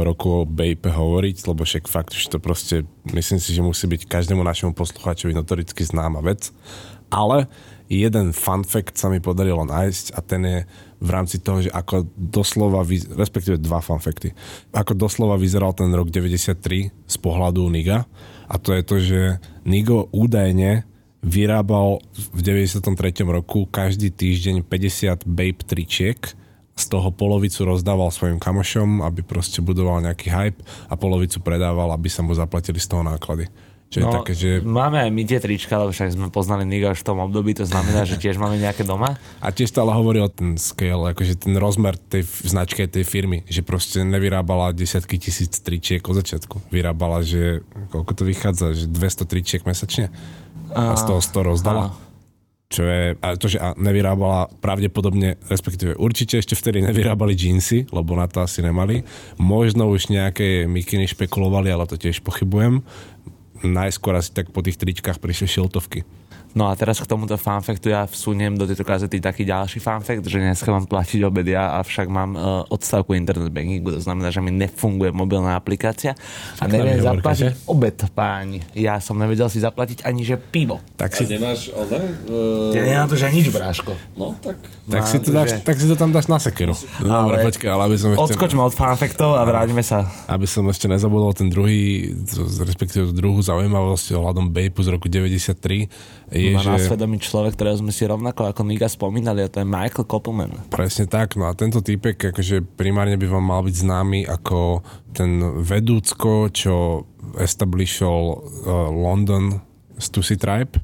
roku o Bape hovoriť, lebo však fakt už to proste, myslím si, že musí byť každému našemu poslucháčovi notoricky známa vec. Ale jeden fun fact sa mi podarilo nájsť a ten je v rámci toho, že ako doslova, respektíve dva fun facty, ako doslova vyzeral ten rok 93 z pohľadu Niga a to je to, že Nigo údajne vyrábal v 93. roku každý týždeň 50 Babe tričiek, z toho polovicu rozdával svojim kamošom, aby proste budoval nejaký hype a polovicu predával, aby sa mu zaplatili z toho náklady. Čo je také, že... Máme aj my tie trička, lebo však sme poznali Niga už v tom období, to znamená, že tiež máme nejaké doma. A tiež stále hovorí o ten scale, akože ten rozmer tej značky tej firmy, že proste nevyrábala desiatky tisíc tričiek od začiatku. Vyrábala, že koľko to vychádza, že 200 tričiek mesačne a z toho 100 rozdala. áno. Čo je, a to, že a nevyrábala pravdepodobne, respektíve určite ešte vtedy nevyrábali džínsy, lebo na to asi nemali. Možno už nejaké mikiny špekulovali, ale to tiež pochybujem. Najskôr asi tak po tých tričkách prišli šiltovky. No a teraz k tomuto fanfaktu ja vsuniem do tejto kazety taký ďalší fanfakt, že dneska mám platiť obed ja, avšak mám uh, odstavku internet bankingu, to znamená, že mi nefunguje mobilná aplikácia a neviem zaplatiť že? obed, páni. Ja som nevedel si zaplatiť ani že pivo. Tak A si, nemáš one? Ja Uh, nemám to, že nič, bráško. no tak. tak, Mám si to dáš, že- tak si to tam dáš na sekeru. Dobre, Ale- počkaj, ale aby som ešte... Odskočme od fanfaktov a vráťme sa. aby som ešte nezabudol ten druhý, respektíve druhú zaujímavosť ohľadom Bape z roku 93, je, Má na že svedomí človek, ktorého sme si rovnako ako Niga spomínali a to je Michael Koppelman. presne tak, no a tento týpek akože primárne by vám mal byť známy ako ten vedúcko, čo establishol uh, London Stussy Tribe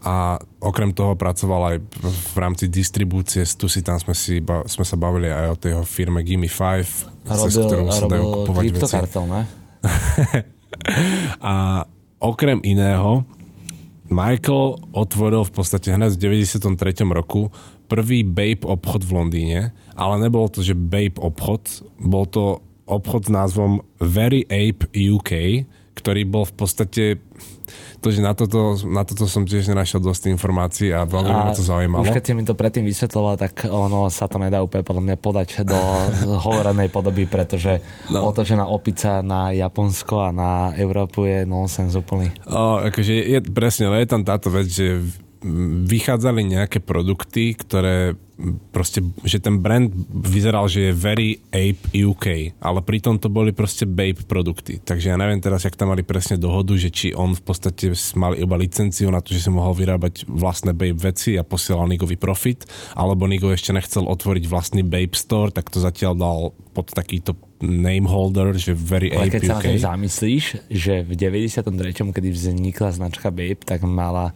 a okrem toho pracoval aj v rámci distribúcie Stussy, tam sme, si, sme sa bavili aj o tej firme Gimme 5, A cez robil, ktorú a sa dajú kupovať veci. ne? A okrem iného, Michael otvoril v podstate hneď v 93. roku prvý Bape obchod v Londýne, ale nebol to, že Bape obchod, bol to obchod s názvom Very Ape UK, ktorý bol v podstate to, že na toto, na toto som tiež nenašiel dosť informácií a veľmi ma to zaujímalo. už keď si mi to predtým vysvetloval, tak ono sa to nedá úplne podľa mňa podať do hovorenej podoby, pretože no. otočená opica na Japonsko a na Európu je nonsens úplný. O, akože je, presne, ale je tam táto vec, že vychádzali nejaké produkty, ktoré proste, že ten brand vyzeral, že je very Ape UK, ale pritom to boli proste Bape produkty. Takže ja neviem teraz, jak tam mali presne dohodu, že či on v podstate mal iba licenciu na to, že si mohol vyrábať vlastné Bape veci a posielal Nigovi profit, alebo Nigo ešte nechcel otvoriť vlastný Bape store, tak to zatiaľ dal pod takýto name holder, že very Ale ape keď sa na tým zamyslíš, že v 93. kedy vznikla značka Babe, tak mala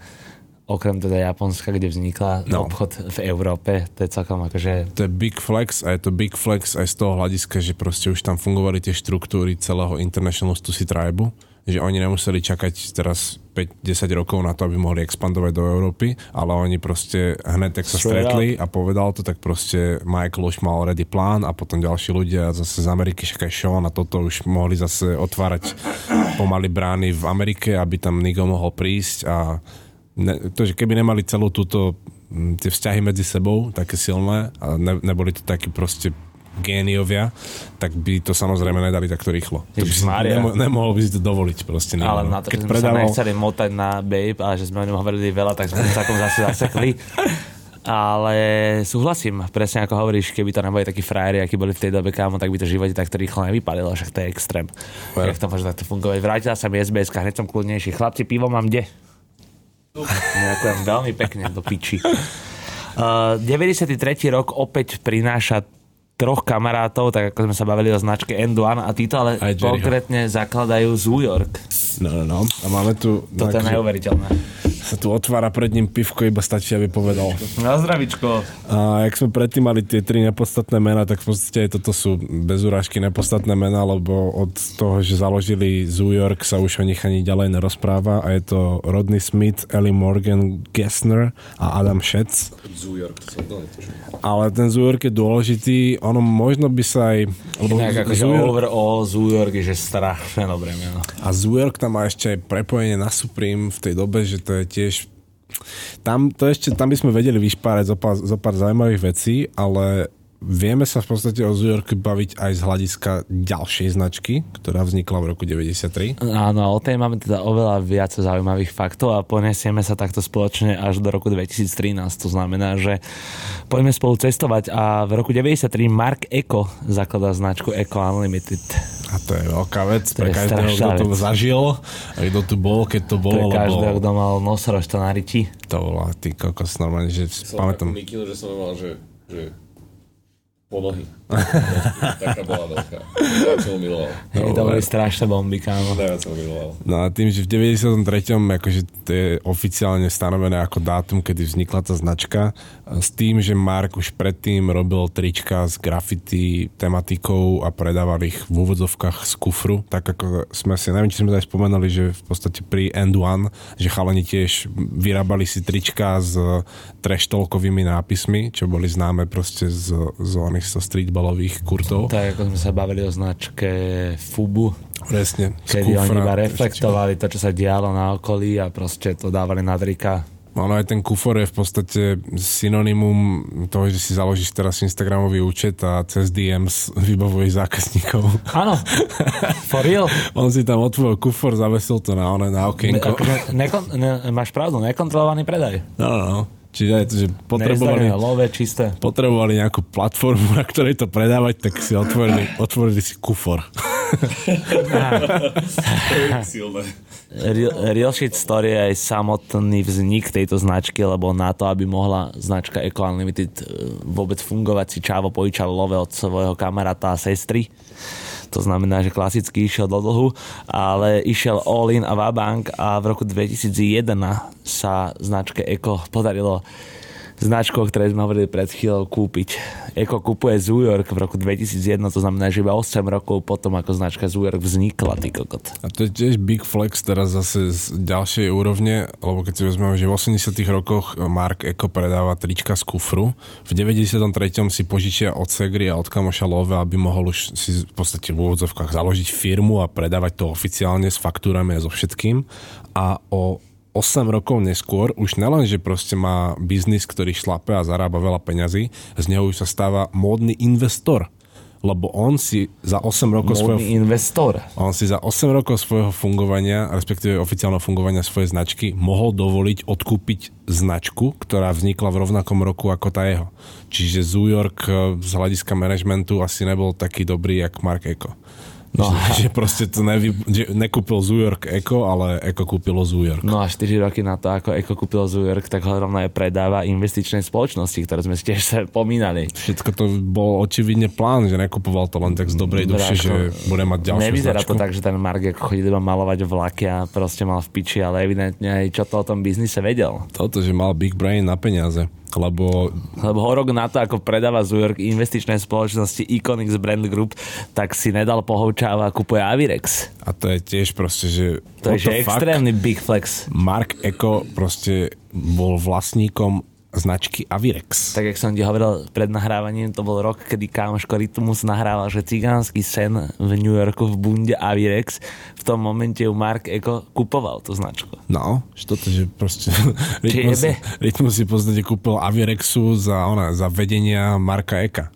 okrem teda Japonska, kde vznikla No. obchod v Európe, to je celkom akože To je big flex a je to big flex aj z toho hľadiska, že proste už tam fungovali tie štruktúry celého International Stussy Tribe, že oni nemuseli čakať teraz 5-10 rokov na to, aby mohli expandovať do Európy, ale oni proste hneď tak sa stretli a povedal to, tak proste Michael už mal already plán a potom ďalší ľudia zase z Ameriky, však aj Sean a toto už mohli zase otvárať pomaly brány v Amerike, aby tam Nigo mohol prísť a ne, to, že keby nemali celú túto tie vzťahy medzi sebou také silné a ne, neboli to takí proste géniovia, tak by to samozrejme nedali takto rýchlo. To by si, nemo, nemohol by si to dovoliť proste. Ale Nigo, no. na to, Keď sme predával, sa nechceli motať na Babe a že sme o ňom hovorili veľa, tak sme sa takom zase zasekli. Ale súhlasím, presne ako hovoríš, keby to neboli takí frajeri, akí boli v tej dobe kámo, tak by to živote takto rýchlo nevypadalo, však to je extrém. Well. Jak to môže takto fungovať? Vrátila sa mi SBS, hneď som kľudnejší. Chlapci, pivo mám kde? Ďakujem veľmi pekne do piči. Uh, 93. rok opäť prináša troch kamarátov, tak ako sme sa bavili o značke N1 a títo ale konkrétne zakladajú Zoo York. No, no, no. A máme tu... Toto je neuveriteľné. Sa tu otvára pred ním pivko, iba stačí, aby povedal. Na zdravičko. A jak sme predtým mali tie tri nepodstatné mená, tak v podstate aj toto sú bez urážky nepodstatné mená, lebo od toho, že založili Zoo York, sa už o nich ani ďalej nerozpráva a je to Rodney Smith, Ellie Morgan Gessner a Adam Schatz. Zoo York, to som. Ale ten Zoo York je dôležitý, ono možno by sa aj... Lebo Inak akože Zoo York- overall Zoo York je že strašne dobré meno. A Zoo York tam má ešte aj prepojenie na Supreme v tej dobe, že to je tiež... Tam, to ešte, tam by sme vedeli vyšpárať zo pár, zo pár zaujímavých vecí, ale vieme sa v podstate o Zoo Yorku baviť aj z hľadiska ďalšej značky, ktorá vznikla v roku 93. Áno, o tej máme teda oveľa viac zaujímavých faktov a ponesieme sa takto spoločne až do roku 2013. To znamená, že poďme spolu cestovať a v roku 93 Mark Eko zakladá značku Eko Unlimited. A to je veľká vec To pre každého, kto to zažil a kto tu bol, keď to Pre bolo, každého, lebo kto mal nosorožca na riti. to bola ty kokos normálne, že Som pamätám. Mikino, že som mal, že, že ponohy. Taká bola veľká. Ja som ho miloval. Hej, to boli strašné bomby, kámo. Najviac som ho miloval. No a tým, že v 93. akože to je oficiálne stanovené ako dátum, kedy vznikla tá značka, s tým, že Mark už predtým robil trička s graffiti tematikou a predával ich v úvodzovkách z kufru, tak ako sme si, neviem, či sme aj spomenuli, že v podstate pri End One, že chalani tiež vyrábali si trička s treštolkovými nápismi, čo boli známe proste z, z oných zo streetballových kurtov. Tak ako sme sa bavili o značke Fubu, Presne. kedy oni kufra. iba reflektovali to, čo sa dialo na okolí a proste to dávali na drika. Ono aj ten kufor je v podstate synonymum toho, že si založíš teraz Instagramový účet a cez DMs vybavuješ zákazníkov. Áno, for real. On si tam otvoril kufor, zavesil to na, one, na Ne, okienko. akože nekon, ne, máš pravdu, nekontrolovaný predaj. No, no, no. Čiže že potrebovali, love, čisté. potrebovali nejakú platformu, na ktorej to predávať, tak si otvorili, otvorili si kufor. Real, real shit story je aj samotný vznik tejto značky, lebo na to, aby mohla značka Eco Unlimited e, vôbec fungovať, si Čavo požičal love od svojho kamaráta a sestry. To znamená, že klasicky išiel do dlhu, ale išiel all in a vabank a v roku 2001 sa značke Eco podarilo značku, o ktorej sme hovorili pred chvíľou, kúpiť. Eko kupuje Zoo York v roku 2001, to znamená, že iba 8 rokov potom, ako značka Zoo York vznikla, ty kokot. A to je tiež big flex teraz zase z ďalšej úrovne, lebo keď si vezmeme, že v 80 rokoch Mark Eko predáva trička z kufru, v 93. si požičia od Segri a od kamoša Love, aby mohol už si v podstate v úvodzovkách založiť firmu a predávať to oficiálne s faktúrami a so všetkým. A o 8 rokov neskôr už nelen, že proste má biznis, ktorý šlape a zarába veľa peňazí, z neho už sa stáva módny investor. Lebo on si za 8 rokov svojho investor. on si za 8 rokov svojho fungovania, respektíve oficiálneho fungovania svojej značky, mohol dovoliť odkúpiť značku, ktorá vznikla v rovnakom roku ako tá jeho. Čiže Zoo York eh, z hľadiska manažmentu asi nebol taký dobrý, jak Mark Eko. No. Že, že proste to nevy, že nekúpil Zoo York Eco, ale Eco kúpilo Zoo York. No a 4 roky na to, ako Eko kúpil Zoo York, tak ho rovno aj predáva investičnej spoločnosti, ktoré sme si tiež pomínali. Všetko to bol očividne plán, že nekupoval to len tak z dobrej duše, že bude mať ďalšiu Nevyzerá značku. to tak, že ten Mark ako chodí iba malovať vlaky a proste mal v piči, ale evidentne aj čo to o tom biznise vedel. Toto, že mal big brain na peniaze. Lebo Lebo ho rok na to, ako predáva Zoo York investičnej spoločnosti Iconics Brand Group, tak si nedal pohovčáva a kupuje Avirex. a to je tiež proste, že... To je že extrémny big flex. Mark Eko proste bol vlastníkom značky Avirex. Tak jak som ti hovoril pred nahrávaním, to bol rok, kedy kámoško Rytmus nahrával, že cigánsky sen v New Yorku v bunde Avirex. V tom momente ju Mark Eko kupoval tú značku. No, že toto, že proste... Rytmus? Rytmus si v podstate kúpil Avirexu za, ona, za vedenia Marka Eka.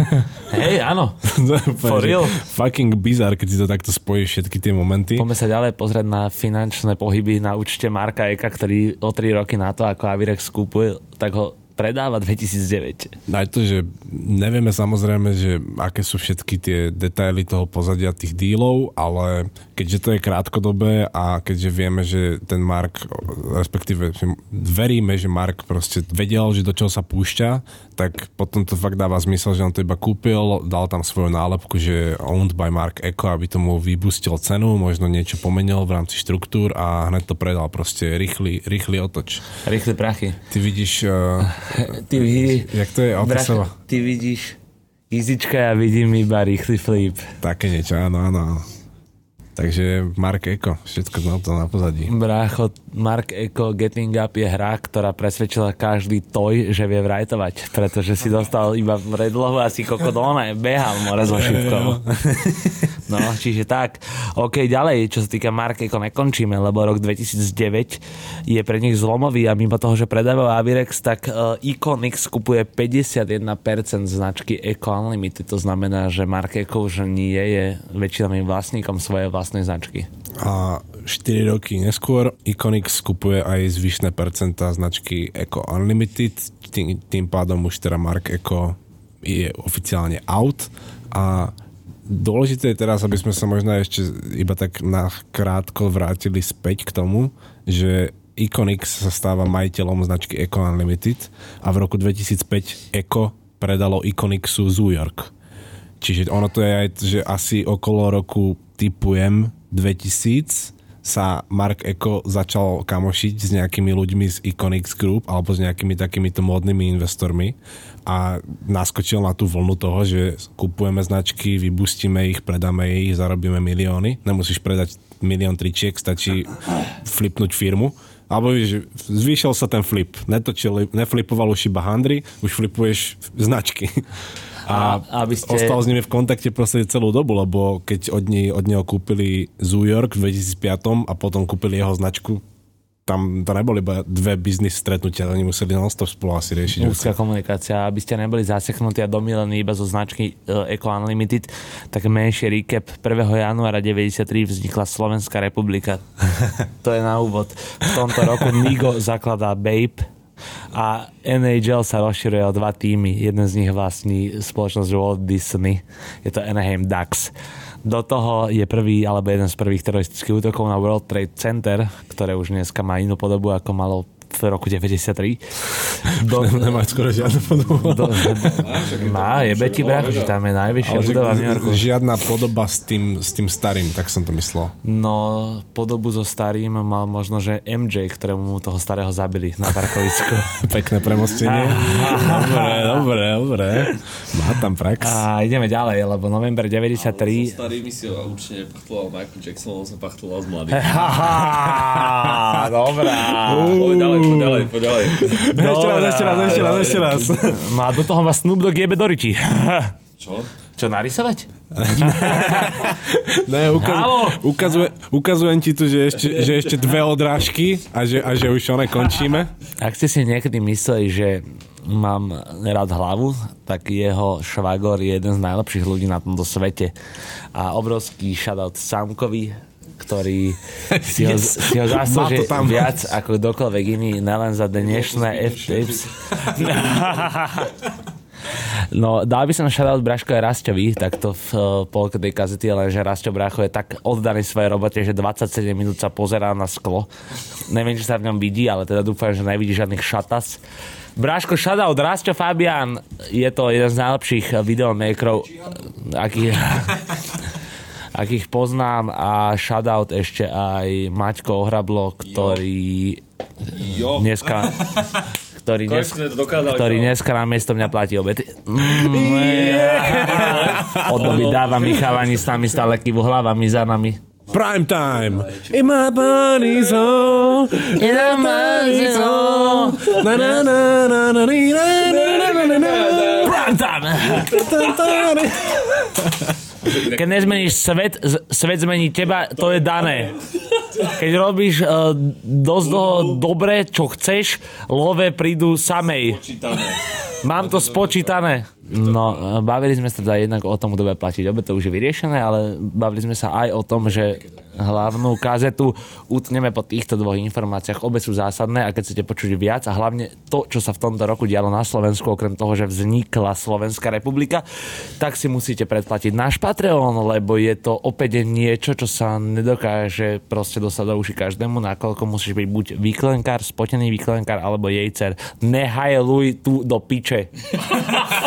Hej, áno. For real. Fucking bizar, keď si to takto spojíš všetky tie momenty. Poďme sa ďalej pozrieť na finančné pohyby na účte Marka Eka, ktorý o 3 roky na to, ako Avirex kúpuje, tak ho predáva 2009. Aj to, že nevieme samozrejme, že aké sú všetky tie detaily toho pozadia tých dílov, ale keďže to je krátkodobé a keďže vieme, že ten Mark, respektíve že veríme, že Mark proste vedel, že do čoho sa púšťa, tak potom to fakt dáva zmysel, že on to iba kúpil, dal tam svoju nálepku, že owned by Mark Eco, aby tomu vybustil cenu, možno niečo pomenil v rámci štruktúr a hneď to predal proste rýchly, rýchly otoč. Rýchle prachy. Ty vidíš, uh, Ty vidíš... jak to je Otisova? Ty vidíš Izička, ja vidím iba rýchly flip. Také niečo, áno, áno, áno. Takže Mark Eko, všetko na to na pozadí. Brácho, Mark Eko Getting Up je hra, ktorá presvedčila každý toj, že vie vrajtovať, pretože si dostal iba redlohu a si kokodóna, behal more so šipkou. No, čiže tak. OK, ďalej, čo sa týka Mark Eko, nekončíme, lebo rok 2009 je pre nich zlomový a mimo toho, že predávajú Avirex, tak uh, Iconix kupuje 51% značky Eco Unlimited. To znamená, že Mark Eko už nie je väčšinovým vlastníkom svojej vlastnej značky. A 4 roky neskôr Iconix skupuje aj zvyšné percentá značky Eco Unlimited, tým, tým pádom už teda Mark Eco je oficiálne out a dôležité je teraz, aby sme sa možno ešte iba tak na krátko vrátili späť k tomu, že Iconix sa stáva majiteľom značky Eco Unlimited a v roku 2005 Eco predalo Iconixu Zoo York. Čiže ono to je aj, že asi okolo roku typujem 2000 sa Mark Eko začal kamošiť s nejakými ľuďmi z Iconix Group alebo s nejakými takýmito módnymi investormi a naskočil na tú vlnu toho, že kupujeme značky, vybustíme ich, predáme ich, zarobíme milióny. Nemusíš predať milión tričiek, stačí flipnúť firmu. Alebo vieš, zvýšil sa ten flip. Netočil, neflipoval už iba handry, už flipuješ značky. A, A aby ste- ostal s nimi v kontakte proste celú dobu, lebo keď od, nej, od neho kúpili Zoo York v 2005 a potom kúpili jeho značku, tam to neboli iba dve biznis stretnutia, oni museli non-stop spolu asi riešiť. Úzka komunikácia, aby ste neboli zaseknutí a domilení iba zo značky e, Eco Unlimited, tak menší recap 1. januára 93 vznikla Slovenská republika. to je na úvod. V tomto roku Nigo zakladá Babe a NHL sa rozširuje o dva týmy. Jeden z nich vlastní spoločnosť Walt Disney. Je to Anaheim Ducks. Do toho je prvý, alebo jeden z prvých teroristických útokov na World Trade Center, ktoré už dneska má inú podobu, ako malo v roku 93. Do, Nemá skoro žiadnu podobu. do, má, je Betty Bracho, že tam je najvyššia budova v New Yorku. žiadna podoba s tým, s tým starým, tak som to myslel. No, podobu so starým mal možno, že MJ, ktorému mu toho starého zabili na parkovisku. Pekné premostenie. dobre, dobre, dobre. Má tam prax. A ideme ďalej, lebo november 93... Starý mi si určite nepachtoval Michael Jackson, on sa pachtoval mladých. Haha, dobrá. Poď ďalej, poď ďalej, poď ďalej. Ešte raz, ešte raz, ešte raz, ešte raz. No a do toho má Snoop Dogg jebe do ryti. Čo? Čo, narysovať? Ne, ukaz, ukazuje, ukazujem ti tu, že ešte, že ešte dve odrážky a že, a že už one končíme. Ak ste si niekedy mysleli, že mám rád hlavu, tak jeho švagor je jeden z najlepších ľudí na tomto svete. A obrovský shoutout Samkovi, ktorý si ho, Yes. si ho to tam. viac ako kdokoľvek iný, nelen za dnešné F-tips. No, dal by som shoutout Braško aj Rastovi, takto v uh, polke tej kazety, ale že Rasto Bracho je tak oddaný svojej robote, že 27 minút sa pozerá na sklo. Neviem, či sa v ňom vidí, ale teda dúfam, že nevidí žiadnych šatas. Braško, shoutout, Rasto Fabian, je to jeden z najlepších videomakerov, akých, akých poznám a shoutout ešte aj Maťko Ohrablo, ktorý Jo. dneska ktorý, dnes, dokázali, ktorý no. dneska na miesto mňa platí obety. Mm, Od doby dáva mi s nami stále kývu hlavami za nami. Prime time! In my body's home. Na, na, na, na, na, ni, na, na, na, na, na, na. Prime time! Keď nezmeníš svet, svet zmení teba, to je dané. Keď robíš uh, dosť toho dobre, čo chceš, love prídu samej. Mám to spočítané. No, bavili sme sa teda jednak o tom, kto bude platiť obe, to už je vyriešené, ale bavili sme sa aj o tom, že hlavnú kazetu utneme po týchto dvoch informáciách. Obe sú zásadné a keď chcete počuť viac a hlavne to, čo sa v tomto roku dialo na Slovensku, okrem toho, že vznikla Slovenská republika, tak si musíte predplatiť náš Patreon, lebo je to opäť niečo, čo sa nedokáže proste dostať do uši každému, nakoľko musíš byť buď výklenkár, spotený výklenkár, alebo jejcer. Nehajluj tu do piče.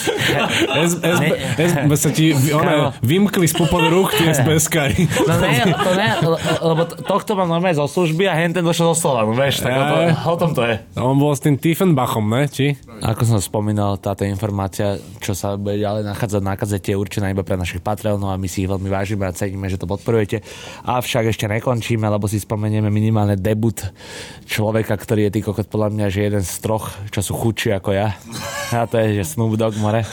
S, S, S, S, sa ti one, vymkli z popod rúk tie SBS-kari. No ne, to ne, le- lebo tohto mám normálne zo služby a hen ten došiel zo Slovanu, vieš, tak o, tom to je. On bol s tým Tiefenbachom, ne? Či? Ako som spomínal, táto informácia, čo sa bude ďalej nachádzať na kazete, je určená iba pre našich Patreonov a my si ich veľmi vážime a ceníme, že to podporujete. Avšak ešte nekončíme, lebo si spomenieme minimálne debut človeka, ktorý je ty kokot podľa mňa, že jeden z troch, čo sú chudší ako ja. A to je, že Snoop Dogg, more.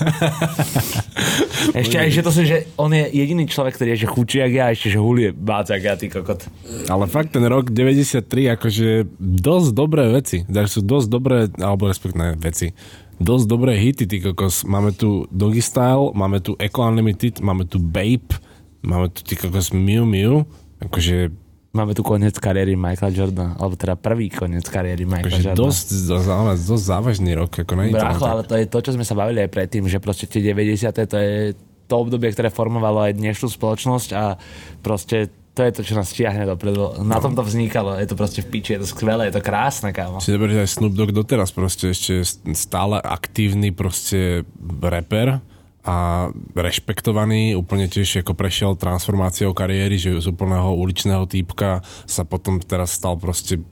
ešte aj, že to sú, že on je jediný človek, ktorý je, že chudší ako ja, a ešte, že hulie bác jak ja, ty kokot. Ale fakt ten rok 93, akože dosť dobré veci. Sú dosť dobré, alebo respektíve veci. Dosť dobré hity, ty kokos. Máme tu Doggy Style, máme tu Eco Unlimited, máme tu Babe, máme tu ty kokos Miu Miu. Akože, Máme tu koniec kariéry Michaela Jordana, alebo teda prvý koniec kariéry Michaela akože Jordana. dosť, dosť, dosť, závažný rok. Ako Brácho, ale to je to, čo sme sa bavili aj predtým, že proste tie 90. to je to obdobie, ktoré formovalo aj dnešnú spoločnosť a proste to je to, čo nás stiahne dopredu. Na tom to vznikalo, je to proste v piči, je to skvelé, je to krásne, kámo. Si že aj Snoop Dogg doteraz proste ešte stále aktívny proste rapper a rešpektovaný, úplne tiež ako prešiel transformáciou kariéry, že z úplného uličného týpka sa potom teraz stal proste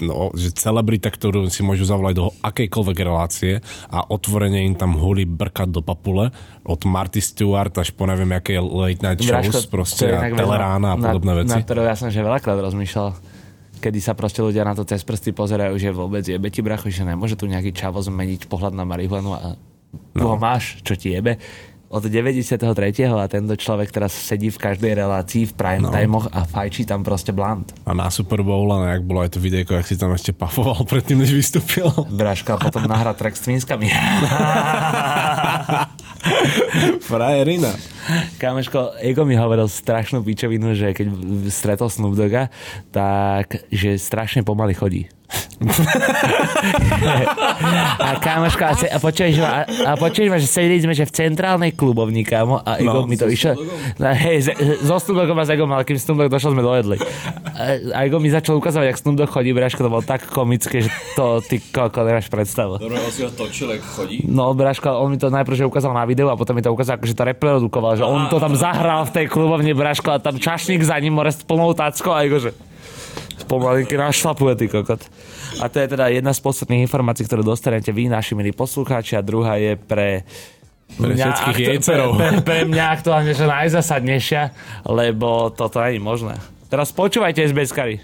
no, že celebrita, ktorú si môžu zavolať do akejkoľvek relácie a otvorene im tam huli brkať do papule od Marty Stewart až po neviem aké late night shows proste to je a Telerána a podobné na, veci. Na ktorú ja som že veľakrát rozmýšľal kedy sa proste ľudia na to cez prsty pozerajú, že vôbec jebe ti bracho, že nemôže tu nejaký čavo zmeniť pohľad na marihuanu a tu ho máš, čo ti jebe. Od 93. a tento človek teraz sedí v každej relácii v prime no. timeoch a fajčí tam proste blant. A na Super Bowl, a jak bolo aj to videjko, jak si tam ešte pafoval predtým, než vystúpil. Braška a potom nahrá track s twinskami. Frajerina. Kámeško, Ego mi hovoril strašnú pičovinu, že keď stretol Snoop Dogga, tak že strašne pomaly chodí. A kámoško, a, a počuješ ma, a, počuješ ma, že sedeli sme že v centrálnej klubovni, kámo, a Ego No, mi to išlo... No, hej, so Snoop a s Egom, ale kým Snoop došiel, sme dojedli. A, a Ego mi začal ukazovať, jak Snoop chodí, Braško, to bolo tak komické, že to ty koko nemáš predstavu. Dobre, on si ho točil, jak chodí. No, Braško, on mi to najprv že ukázal na videu a potom mi to ukázal, že to reprodukoval, že on to tam zahral v tej klubovni, Braško, a tam čašník za ním, more s plnou táckou a Ego, že pomalinky našlapuje, ty kokot. A to je teda jedna z posledných informácií, ktorú dostanete vy, naši milí poslucháči, a druhá je pre Pre všetkých aktu- jejcerov. Pre, pre, pre mňa aktuálne, že najzasadnejšia, lebo toto nie je možné. Teraz počúvajte SBS-kari.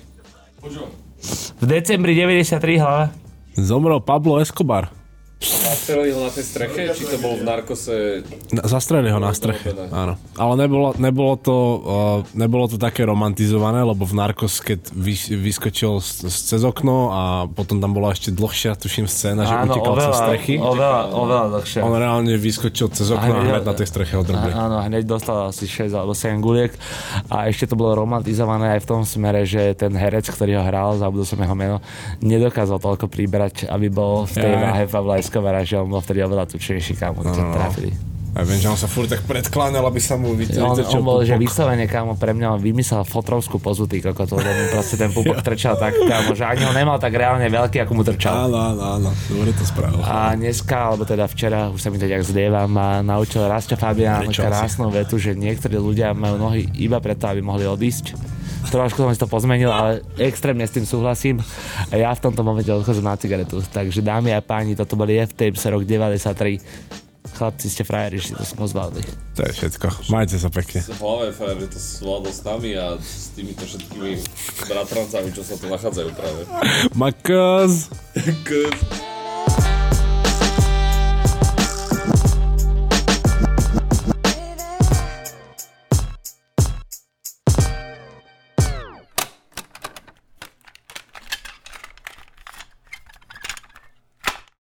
V decembri 93 hlava. Zomrel Pablo Escobar. Zastrelil na tej streche, či to bol v narkose? Na- Zastrelili ho na streche, áno. Ale nebolo, nebolo, to, uh, nebolo to také romantizované, lebo v Narcos, keď vys, vyskočil z, z cez okno a potom tam bola ešte dlhšia, tuším, scéna, že utekal cez strechy. oveľa, oveľa dlhšie. On reálne vyskočil cez okno a hneď- hneď na tej streche ho drbli. Áno, hneď dostal asi 6 alebo 7 guliek a ešte to bolo romantizované aj v tom smere, že ten herec, ktorý ho hral, zabudol som jeho meno, nedokázal toľko pribrať, aby bol v tej váhe Pavla Escobara, že že on bol vtedy oveľa tučnejší, kámo, keď No, no, trafili. A viem, že on sa furt tak predkláňal, aby sa mu On, vytrčil on bol, že pupok. vyslovene, kámo, pre mňa on vymyslel fotrovskú pozu, ty kokot, lebo mu proste ten pupok trčal tak, kámo, že ani ho nemal tak reálne veľký, ako mu trčal. Áno, áno, áno, dobre to spravil. A dneska, alebo teda včera, už sa mi to tak zlieva, ma naučil Rasta Fabián krásnu vetu, že niektorí ľudia majú nohy iba preto, aby mohli odísť. Trošku som si to pozmenil, ale extrémne s tým súhlasím. A ja v tomto momente odchádam na cigaretu. Takže dámy a páni, toto boli F-Tapes rok 93. Chlapci, ste frajeri, že to smozvali. To je všetko. Majte sa pekne. Hlavne fér, že to zvládol s nami a s týmito všetkými bratrancami, čo sa tu nachádzajú práve. Makaz! Kus.